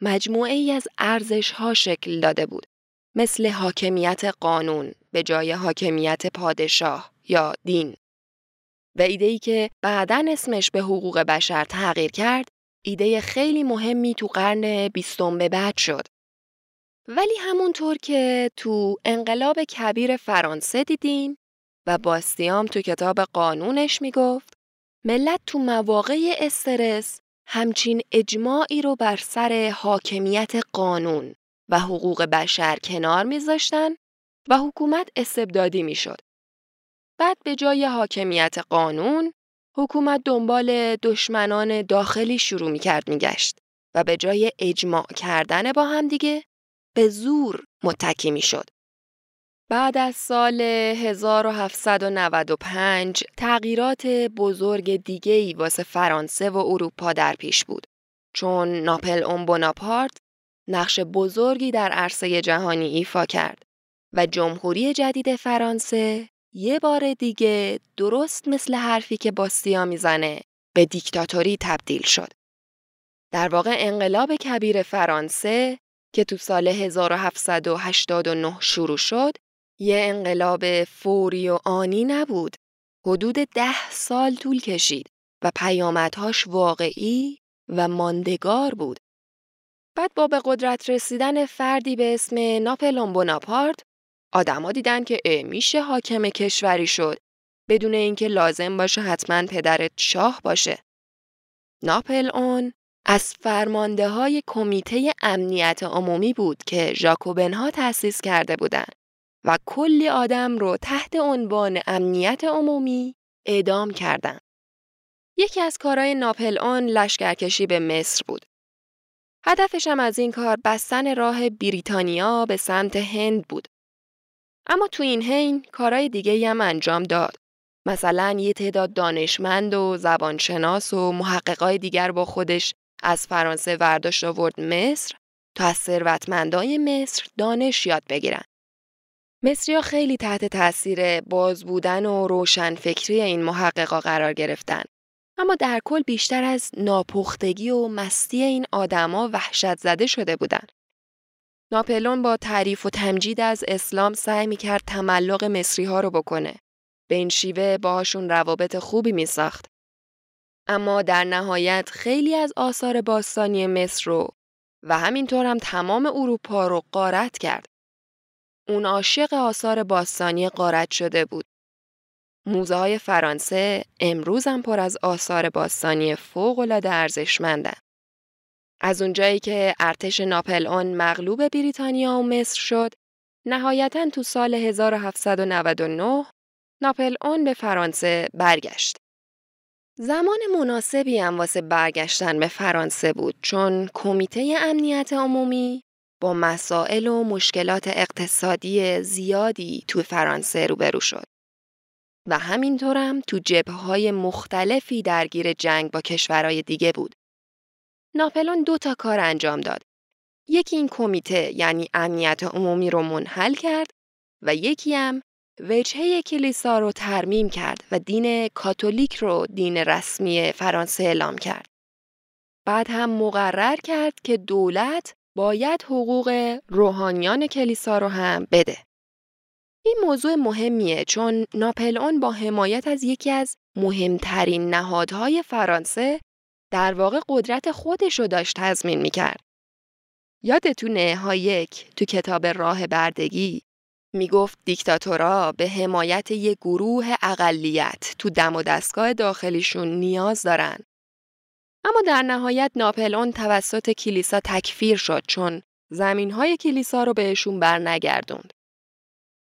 مجموعه ای از ارزش ها شکل داده بود. مثل حاکمیت قانون به جای حاکمیت پادشاه یا دین. و ایده ای که بعدا اسمش به حقوق بشر تغییر کرد، ایده خیلی مهمی تو قرن بیستم به بعد شد. ولی همونطور که تو انقلاب کبیر فرانسه دیدیم و باستیام تو کتاب قانونش می‌گفت ملت تو مواقع استرس همچین اجماعی رو بر سر حاکمیت قانون و حقوق بشر کنار میذاشتن و حکومت استبدادی می‌شد. بعد به جای حاکمیت قانون حکومت دنبال دشمنان داخلی شروع می‌کرد میگشت و به جای اجماع کردن با هم دیگه به زور متکی می‌شد. بعد از سال 1795 تغییرات بزرگ دیگه‌ای واسه فرانسه و اروپا در پیش بود چون ناپل اون بوناپارت نقش بزرگی در عرصه جهانی ایفا کرد و جمهوری جدید فرانسه یه بار دیگه درست مثل حرفی که باستیا می‌زنه به دیکتاتوری تبدیل شد. در واقع انقلاب کبیر فرانسه که تو سال 1789 شروع شد یه انقلاب فوری و آنی نبود. حدود ده سال طول کشید و پیامدهاش واقعی و ماندگار بود. بعد با به قدرت رسیدن فردی به اسم ناپلون بوناپارت آدما دیدن که اه میشه حاکم کشوری شد بدون اینکه لازم باشه حتما پدرت شاه باشه. ناپل اون از فرمانده های کمیته امنیت عمومی بود که ژاکوبن ها تأسیس کرده بودند و کلی آدم رو تحت عنوان امنیت عمومی اعدام کردند. یکی از کارهای ناپل آن لشکرکشی به مصر بود. هدفش هم از این کار بستن راه بریتانیا به سمت هند بود. اما تو این حین کارهای دیگه هم انجام داد. مثلا یه تعداد دانشمند و زبانشناس و محققای دیگر با خودش از فرانسه ورداشت آورد مصر تا از ثروتمندای مصر دانش یاد بگیرن. مصریا خیلی تحت تاثیر باز بودن و روشن فکری این محققا قرار گرفتن. اما در کل بیشتر از ناپختگی و مستی این آدما وحشت زده شده بودند. ناپلون با تعریف و تمجید از اسلام سعی می‌کرد تملق مصری ها رو بکنه. به این شیوه باهاشون روابط خوبی می ساخت. اما در نهایت خیلی از آثار باستانی مصر رو و همینطور هم تمام اروپا رو قارت کرد. اون عاشق آثار باستانی قارت شده بود. موزه های فرانسه امروز هم پر از آثار باستانی فوق العاده ارزشمندن. از اونجایی که ارتش ناپل اون مغلوب بریتانیا و مصر شد، نهایتا تو سال 1799 ناپل اون به فرانسه برگشت. زمان مناسبی هم واسه برگشتن به فرانسه بود چون کمیته امنیت عمومی با مسائل و مشکلات اقتصادی زیادی تو فرانسه روبرو شد. و همینطورم تو جبه های مختلفی درگیر جنگ با کشورهای دیگه بود. ناپلون دو تا کار انجام داد. یکی این کمیته یعنی امنیت عمومی رو منحل کرد و یکی هم وجهه کلیسا رو ترمیم کرد و دین کاتولیک رو دین رسمی فرانسه اعلام کرد. بعد هم مقرر کرد که دولت باید حقوق روحانیان کلیسا رو هم بده. این موضوع مهمیه چون ناپلئون با حمایت از یکی از مهمترین نهادهای فرانسه در واقع قدرت خودش رو داشت تضمین می‌کرد. یادتونه ها یک تو کتاب راه بردگی می‌گفت دیکتاتورا به حمایت یک گروه اقلیت تو دم و دستگاه داخلیشون نیاز دارن. اما در نهایت ناپلئون توسط کلیسا تکفیر شد چون زمین های کلیسا رو بهشون برنگردوند.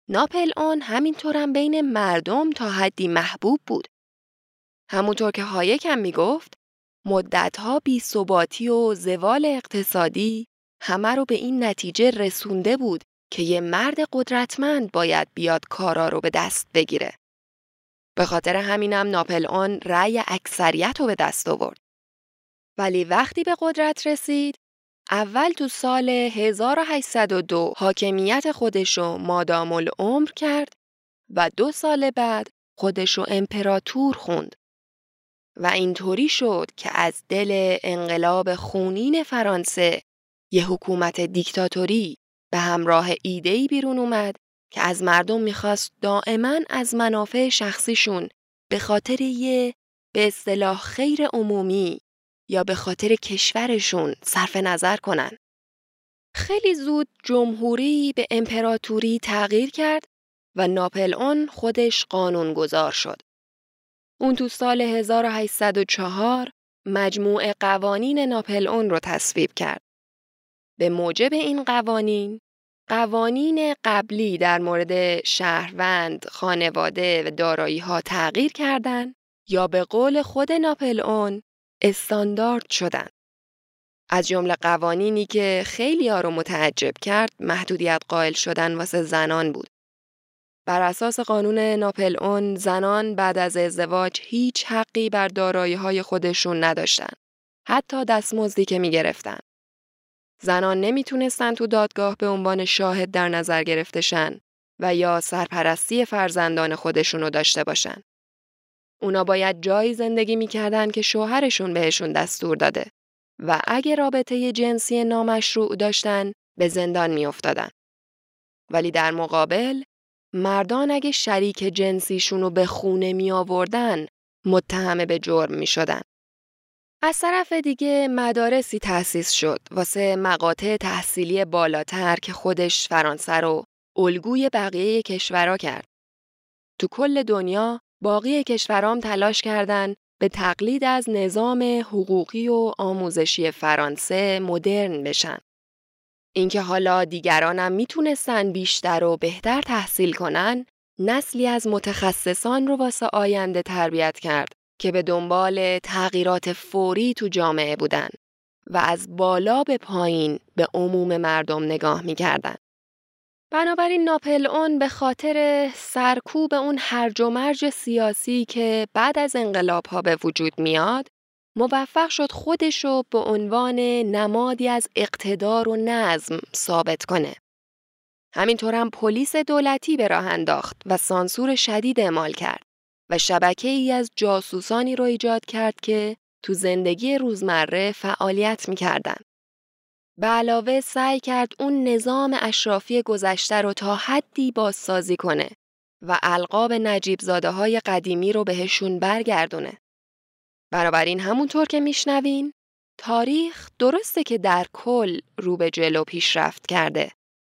ناپلئون همینطورم بین مردم تا حدی محبوب بود. همونطور که هایک هم می‌گفت مدتها بی ثباتی و زوال اقتصادی همه رو به این نتیجه رسونده بود که یه مرد قدرتمند باید بیاد کارا رو به دست بگیره. به خاطر همینم ناپلئون رأی اکثریت رو به دست آورد. ولی وقتی به قدرت رسید اول تو سال 1802 حاکمیت خودشو مادام العمر کرد و دو سال بعد خودشو امپراتور خوند. و اینطوری شد که از دل انقلاب خونین فرانسه یه حکومت دیکتاتوری به همراه ایدهی بیرون اومد که از مردم می‌خواست دائما از منافع شخصیشون به خاطر یه به اصطلاح خیر عمومی یا به خاطر کشورشون صرف نظر کنن. خیلی زود جمهوری به امپراتوری تغییر کرد و ناپل خودش قانون گذار شد. اون تو سال 1804 مجموع قوانین ناپل رو تصویب کرد. به موجب این قوانین قوانین قبلی در مورد شهروند، خانواده و دارایی ها تغییر کردند یا به قول خود ناپل استاندارد شدن. از جمله قوانینی که خیلی ها رو متعجب کرد محدودیت قائل شدن واسه زنان بود. بر اساس قانون ناپل اون زنان بعد از ازدواج هیچ حقی بر دارایی های خودشون نداشتن. حتی دستمزدی که می گرفتن. زنان نمی‌تونستن تو دادگاه به عنوان شاهد در نظر گرفته شن و یا سرپرستی فرزندان خودشونو داشته باشن. اونا باید جایی زندگی می‌کردن که شوهرشون بهشون دستور داده و اگه رابطه جنسی نامشروع داشتن به زندان میافتادن. ولی در مقابل مردان اگه شریک جنسیشونو به خونه می آوردن متهم به جرم می شدن. از طرف دیگه مدارسی تأسیس شد واسه مقاطع تحصیلی بالاتر که خودش فرانسه رو الگوی بقیه کشورها کرد. تو کل دنیا باقی کشورام تلاش کردند به تقلید از نظام حقوقی و آموزشی فرانسه مدرن بشن. اینکه حالا دیگرانم می‌تونستن بیشتر و بهتر تحصیل کنن نسلی از متخصصان رو واسه آینده تربیت کرد که به دنبال تغییرات فوری تو جامعه بودن و از بالا به پایین به عموم مردم نگاه می‌کردن. بنابراین ناپل اون به خاطر سرکوب اون هرج و مرج سیاسی که بعد از انقلاب ها به وجود میاد موفق شد خودشو به عنوان نمادی از اقتدار و نظم ثابت کنه. همینطور هم پلیس دولتی به راه انداخت و سانسور شدید اعمال کرد و شبکه ای از جاسوسانی رو ایجاد کرد که تو زندگی روزمره فعالیت می‌کردن. به علاوه سعی کرد اون نظام اشرافی گذشته رو تا حدی بازسازی کنه و القاب نجیب زاده های قدیمی رو بهشون برگردونه. بنابراین همونطور که میشنوین تاریخ درسته که در کل رو به جلو پیشرفت کرده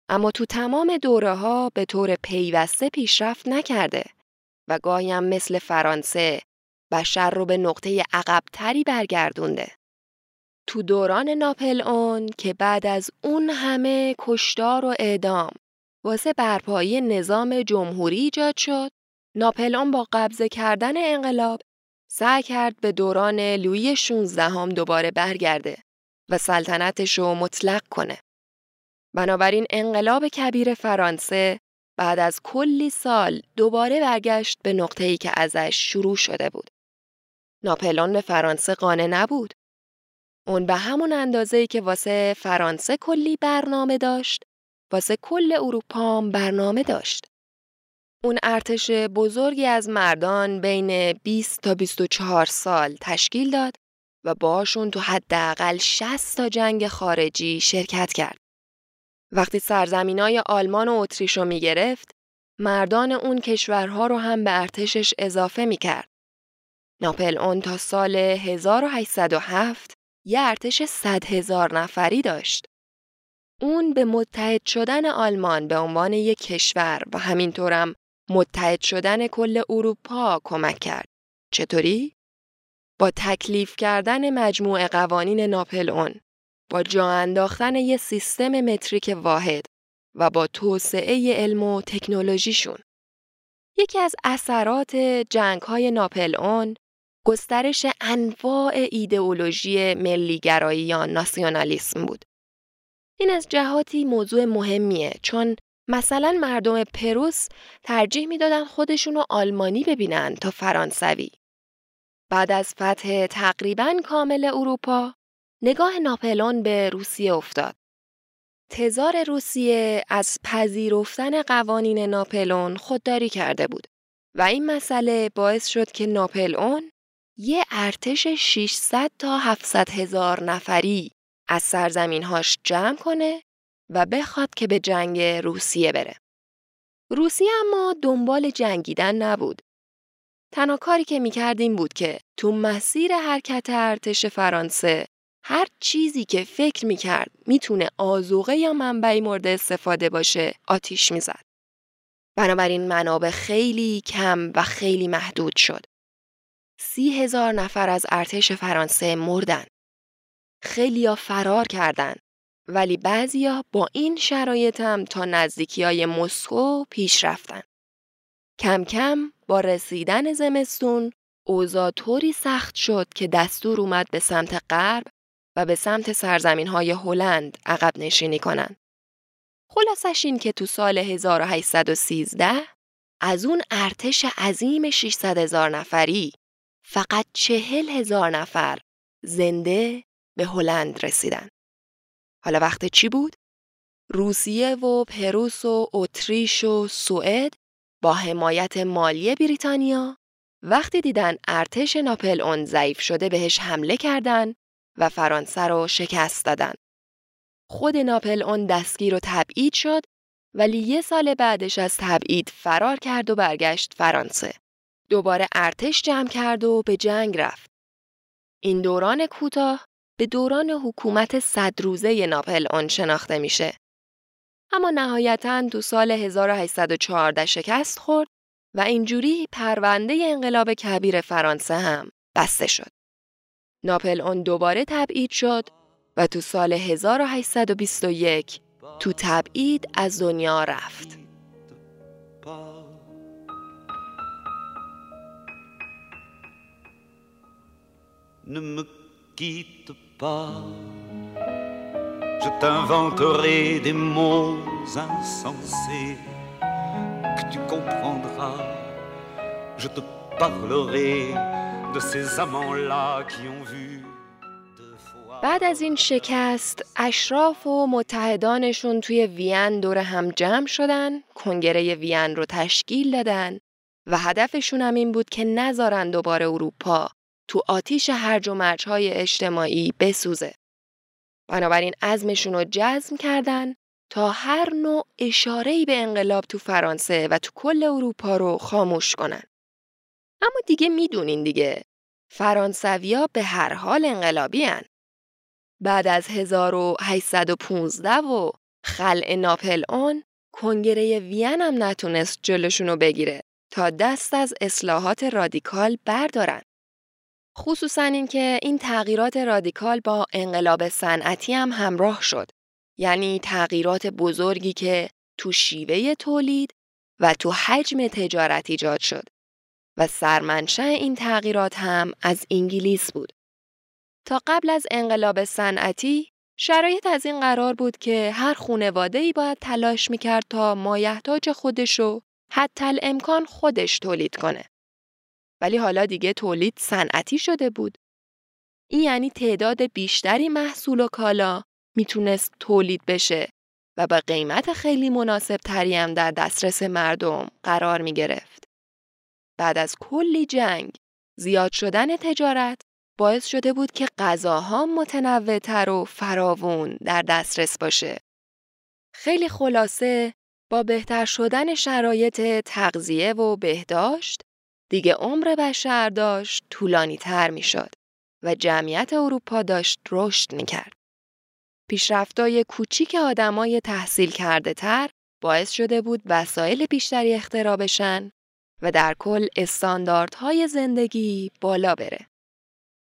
اما تو تمام دوره ها به طور پیوسته پیشرفت نکرده و گاهی هم مثل فرانسه بشر رو به نقطه عقبتری برگردونده. تو دوران ناپل اون که بعد از اون همه کشتار و اعدام واسه برپایی نظام جمهوری ایجاد شد، ناپل اون با قبضه کردن انقلاب سعی کرد به دوران لویی 16 هم دوباره برگرده و سلطنتش رو مطلق کنه. بنابراین انقلاب کبیر فرانسه بعد از کلی سال دوباره برگشت به نقطه‌ای که ازش شروع شده بود. ناپلون به فرانسه قانع نبود. اون به همون اندازه‌ای که واسه فرانسه کلی برنامه داشت، واسه کل اروپا برنامه داشت. اون ارتش بزرگی از مردان بین 20 تا 24 سال تشکیل داد و باشون تو حداقل 60 تا جنگ خارجی شرکت کرد. وقتی سرزمینای آلمان و اتریش رو می گرفت، مردان اون کشورها رو هم به ارتشش اضافه می کرد. ناپل اون تا سال 1807 یه ارتش 100 هزار نفری داشت. اون به متحد شدن آلمان به عنوان یک کشور و همینطورم متحد شدن کل اروپا کمک کرد. چطوری؟ با تکلیف کردن مجموع قوانین ناپل اون با جا انداختن یه سیستم متریک واحد و با توسعه علم و تکنولوژیشون. یکی از اثرات جنگ های ناپل اون گسترش انواع ایدئولوژی ملیگرایی یا ناسیونالیسم بود. این از جهاتی موضوع مهمیه چون مثلا مردم پروس ترجیح می‌دادن رو آلمانی ببینن تا فرانسوی. بعد از فتح تقریبا کامل اروپا نگاه ناپلون به روسیه افتاد. تزار روسیه از پذیرفتن قوانین ناپلون خودداری کرده بود و این مسئله باعث شد که ناپلئون یه ارتش 600 تا 700 هزار نفری از سرزمینهاش جمع کنه و بخواد که به جنگ روسیه بره. روسیه اما دنبال جنگیدن نبود. تنها کاری که می‌کرد این بود که تو مسیر حرکت ارتش فرانسه هر چیزی که فکر می‌کرد می‌تونه آزوغه یا منبعی مورد استفاده باشه آتیش می‌زد. بنابراین منابع خیلی کم و خیلی محدود شد. سی هزار نفر از ارتش فرانسه مردن. خیلیا فرار کردند ولی بعضیا با این شرایط هم تا نزدیکی های مسکو پیش رفتن. کم کم با رسیدن زمستون اوضاع طوری سخت شد که دستور اومد به سمت غرب و به سمت سرزمین های هلند عقب نشینی کنن. خلاصش این که تو سال 1813 از اون ارتش عظیم 600 هزار نفری فقط چهل هزار نفر زنده به هلند رسیدن. حالا وقت چی بود؟ روسیه و پروس و اتریش و سوئد با حمایت مالی بریتانیا وقتی دیدن ارتش ناپل اون ضعیف شده بهش حمله کردن و فرانسه رو شکست دادن. خود ناپل اون دستگیر و تبعید شد ولی یه سال بعدش از تبعید فرار کرد و برگشت فرانسه. دوباره ارتش جمع کرد و به جنگ رفت. این دوران کوتاه به دوران حکومت صد روزه ناپل اون شناخته میشه. اما نهایتا تو سال 1814 شکست خورد و اینجوری پرونده انقلاب کبیر فرانسه هم بسته شد. ناپل اون دوباره تبعید شد و تو سال 1821 تو تبعید از دنیا رفت. Ne me quitte pas. Je t'inventerai des mots insensés que tu comprendras. Je te parlerai de ces amants-là qui ont vu بعد از این شکست اشراف و متحدانشون توی وین دور هم جمع شدن کنگره وین رو تشکیل دادن و هدفشون هم این بود که نذارن دوباره اروپا تو آتیش هرج و مرج های اجتماعی بسوزه. بنابراین عزمشون رو جزم کردن تا هر نوع اشارهی به انقلاب تو فرانسه و تو کل اروپا رو خاموش کنن. اما دیگه می‌دونین دیگه فرانسویا به هر حال انقلابی هن. بعد از 1815 و خلع ناپل اون کنگره وین هم نتونست جلوشونو بگیره تا دست از اصلاحات رادیکال بردارن. خصوصا اینکه این تغییرات رادیکال با انقلاب صنعتی هم همراه شد. یعنی تغییرات بزرگی که تو شیوه تولید و تو حجم تجارت ایجاد شد و سرمنشأ این تغییرات هم از انگلیس بود. تا قبل از انقلاب صنعتی شرایط از این قرار بود که هر خونواده ای باید تلاش می‌کرد تا مایحتاج خودشو حتی امکان خودش تولید کنه. ولی حالا دیگه تولید صنعتی شده بود. این یعنی تعداد بیشتری محصول و کالا می‌تونست تولید بشه و با قیمت خیلی مناسب تری هم در دسترس مردم قرار می گرفت. بعد از کلی جنگ زیاد شدن تجارت باعث شده بود که غذاها متنوعتر و فراوون در دسترس باشه. خیلی خلاصه با بهتر شدن شرایط تغذیه و بهداشت دیگه عمر بشر داشت طولانی تر می شد و جمعیت اروپا داشت رشد می کرد. پیشرفتای کوچیک آدمای تحصیل کرده تر باعث شده بود وسایل بیشتری اختراع بشن و در کل استانداردهای زندگی بالا بره.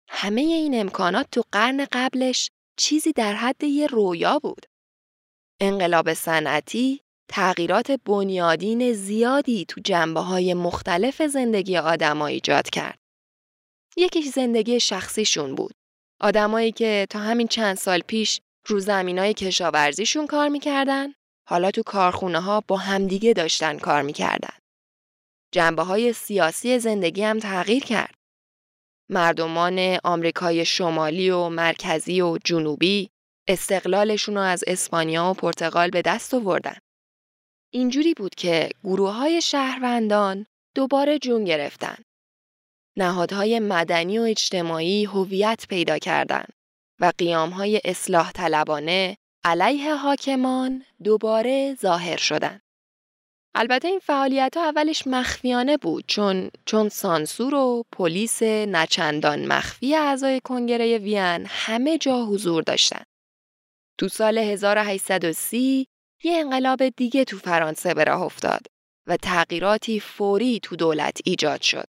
همه این امکانات تو قرن قبلش چیزی در حد یه رویا بود. انقلاب صنعتی تغییرات بنیادین زیادی تو جنبه های مختلف زندگی آدما ایجاد کرد. یکیش زندگی شخصیشون بود. آدمایی که تا همین چند سال پیش رو زمینای کشاورزیشون کار می‌کردن، حالا تو کارخونه ها با همدیگه داشتن کار می‌کردن. جنبه های سیاسی زندگی هم تغییر کرد. مردمان آمریکای شمالی و مرکزی و جنوبی استقلالشون رو از اسپانیا و پرتغال به دست آوردن. اینجوری بود که گروه های شهروندان دوباره جون گرفتن. نهادهای مدنی و اجتماعی هویت پیدا کردند و قیام های اصلاح طلبانه علیه حاکمان دوباره ظاهر شدند. البته این فعالیت ها اولش مخفیانه بود چون چون سانسور و پلیس نچندان مخفی اعضای کنگره وین همه جا حضور داشتند. تو سال 1830 یه انقلاب دیگه تو فرانسه به راه افتاد و تغییراتی فوری تو دولت ایجاد شد.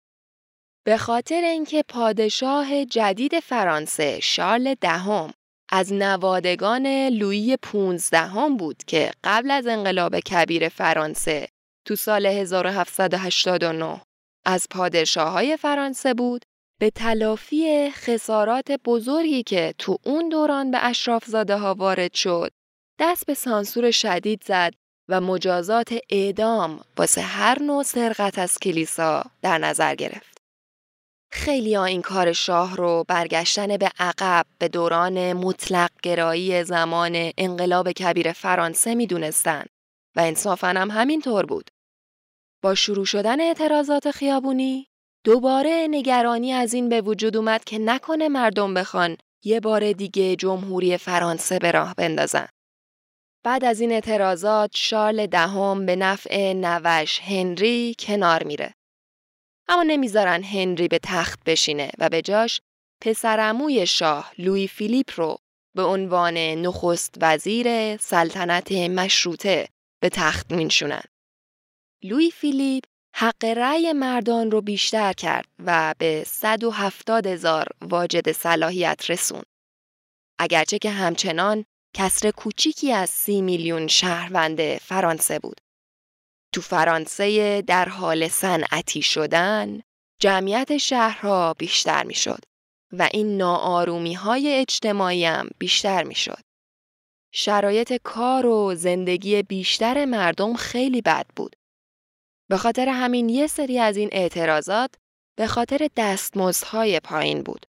به خاطر اینکه پادشاه جدید فرانسه شارل دهم از نوادگان لویی پونزدهم بود که قبل از انقلاب کبیر فرانسه تو سال 1789 از پادشاه های فرانسه بود به تلافی خسارات بزرگی که تو اون دوران به اشرافزاده ها وارد شد دست به سانسور شدید زد و مجازات اعدام واسه هر نوع سرقت از کلیسا در نظر گرفت. خیلی ها این کار شاه رو برگشتن به عقب به دوران مطلق گرایی زمان انقلاب کبیر فرانسه می دونستن و انصافا هم همینطور بود. با شروع شدن اعتراضات خیابونی دوباره نگرانی از این به وجود اومد که نکنه مردم بخوان یه بار دیگه جمهوری فرانسه به راه بندازن. بعد از این اعتراضات شارل دهم به نفع نوش هنری کنار میره. اما نمی‌ذارن هنری به تخت بشینه و به جاش پسرموی شاه لوی فیلیپ رو به عنوان نخست وزیر سلطنت مشروطه به تخت مینشونن. لوی فیلیپ حق رأی مردان رو بیشتر کرد و به 170 هزار واجد صلاحیت رسون. اگرچه که همچنان کسر کوچیکی از سی میلیون شهروند فرانسه بود. تو فرانسه در حال صنعتی شدن جمعیت شهرها بیشتر می‌شد و این ناآرومی های اجتماعی هم بیشتر می شد. شرایط کار و زندگی بیشتر مردم خیلی بد بود. به خاطر همین یه سری از این اعتراضات به خاطر دستمزدهای پایین بود.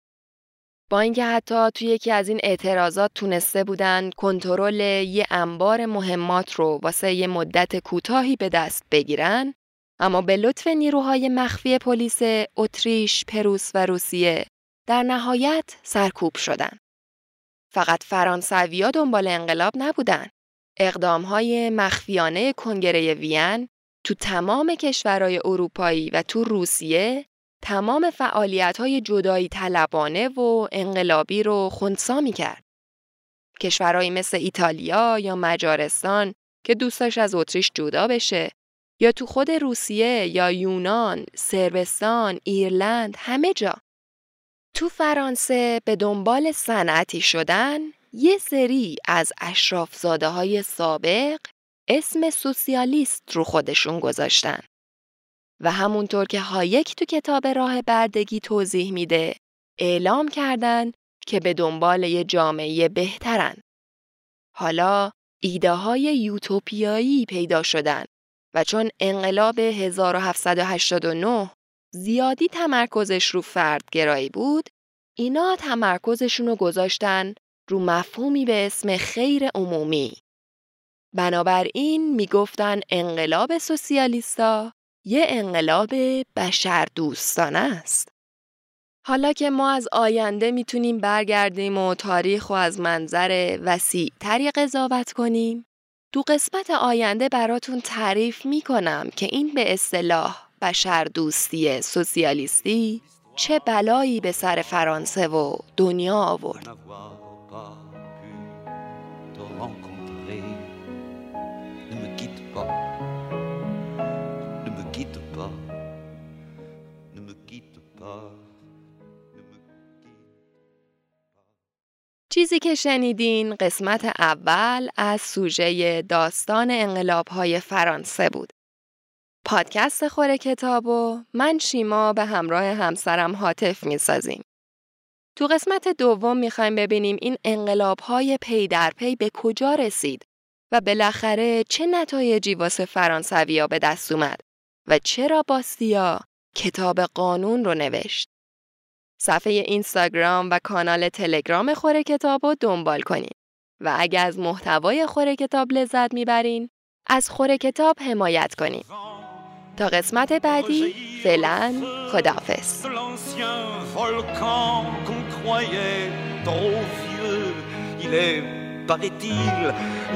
با اینکه حتی توی یکی از این اعتراضات تونسته بودن کنترل یه انبار مهمات رو واسه یه مدت کوتاهی به دست بگیرن اما به لطف نیروهای مخفی پلیس اتریش، پروس و روسیه در نهایت سرکوب شدن. فقط فرانسویا دنبال انقلاب نبودن. اقدامهای مخفیانه کنگره وین تو تمام کشورهای اروپایی و تو روسیه تمام فعالیت های جدایی طلبانه و انقلابی رو خونسا می کرد. کشورهایی مثل ایتالیا یا مجارستان که دوستاش از اتریش جدا بشه یا تو خود روسیه یا یونان، سربستان، ایرلند همه جا. تو فرانسه به دنبال صنعتی شدن یه سری از اشرافزاده های سابق اسم سوسیالیست رو خودشون گذاشتن. و همونطور که هایک تو کتاب راه بردگی توضیح میده اعلام کردن که به دنبال یه جامعه بهترن. حالا ایده های یوتوپیایی پیدا شدن و چون انقلاب 1789 زیادی تمرکزش رو فردگرایی بود اینا تمرکزشون رو گذاشتن رو مفهومی به اسم خیر عمومی. بنابراین می‌گفتن انقلاب سوسیالیستا یه انقلاب بشر دوستانه است. حالا که ما از آینده می‌تونیم برگردیم و تاریخ و از منظر وسیع تری قضاوت کنیم، دو قسمت آینده براتون تعریف می‌کنم که این به اصطلاح بشر دوستی سوسیالیستی چه بلایی به سر فرانسه و دنیا آورد. چیزی که شنیدین قسمت اول از سوژه داستان انقلاب های فرانسه بود. پادکست خوره کتاب و من شیما به همراه همسرم حاطف می سازیم. تو قسمت دوم می‌خوایم ببینیم این انقلاب های پی در پی به کجا رسید و بالاخره چه نتایجی واسه فرانسویا به دست اومد و چرا باستیا کتاب قانون رو نوشت. صفحه اینستاگرام و کانال تلگرام خوره کتاب رو دنبال کنید و اگر از محتوای خوره کتاب لذت می‌برین از خوره کتاب حمایت کنید. تا قسمت بعدی فعلا خداحافظ paraît-il,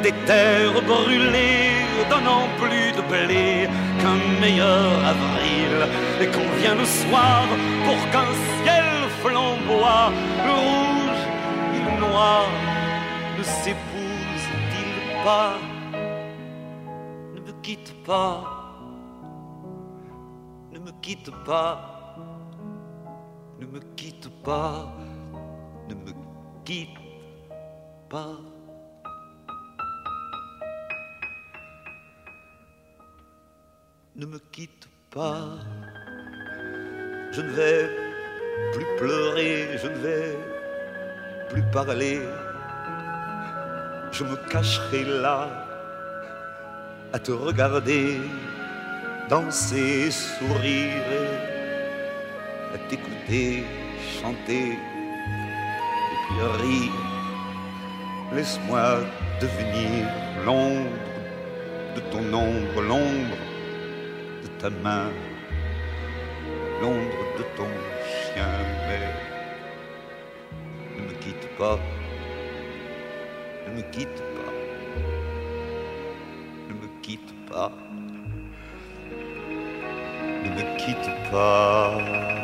des terres brûlées, donnant plus de blé qu'un meilleur avril. Et qu'on vient le soir pour qu'un ciel flamboie, le rouge et le noir ne s'épousent-ils pas Ne me quitte pas quitte pas, ne me quitte pas, ne me quitte pas. Ne me quitte pas, je ne vais plus pleurer, je ne vais plus parler, je me cacherai là à te regarder danser, sourire, à t'écouter, chanter, et puis rire. Laisse-moi devenir l'ombre de ton ombre, l'ombre ta main, l'ombre de ton chien, mais ne me quitte pas, ne me quitte pas, ne me quitte pas ne me quitte pas.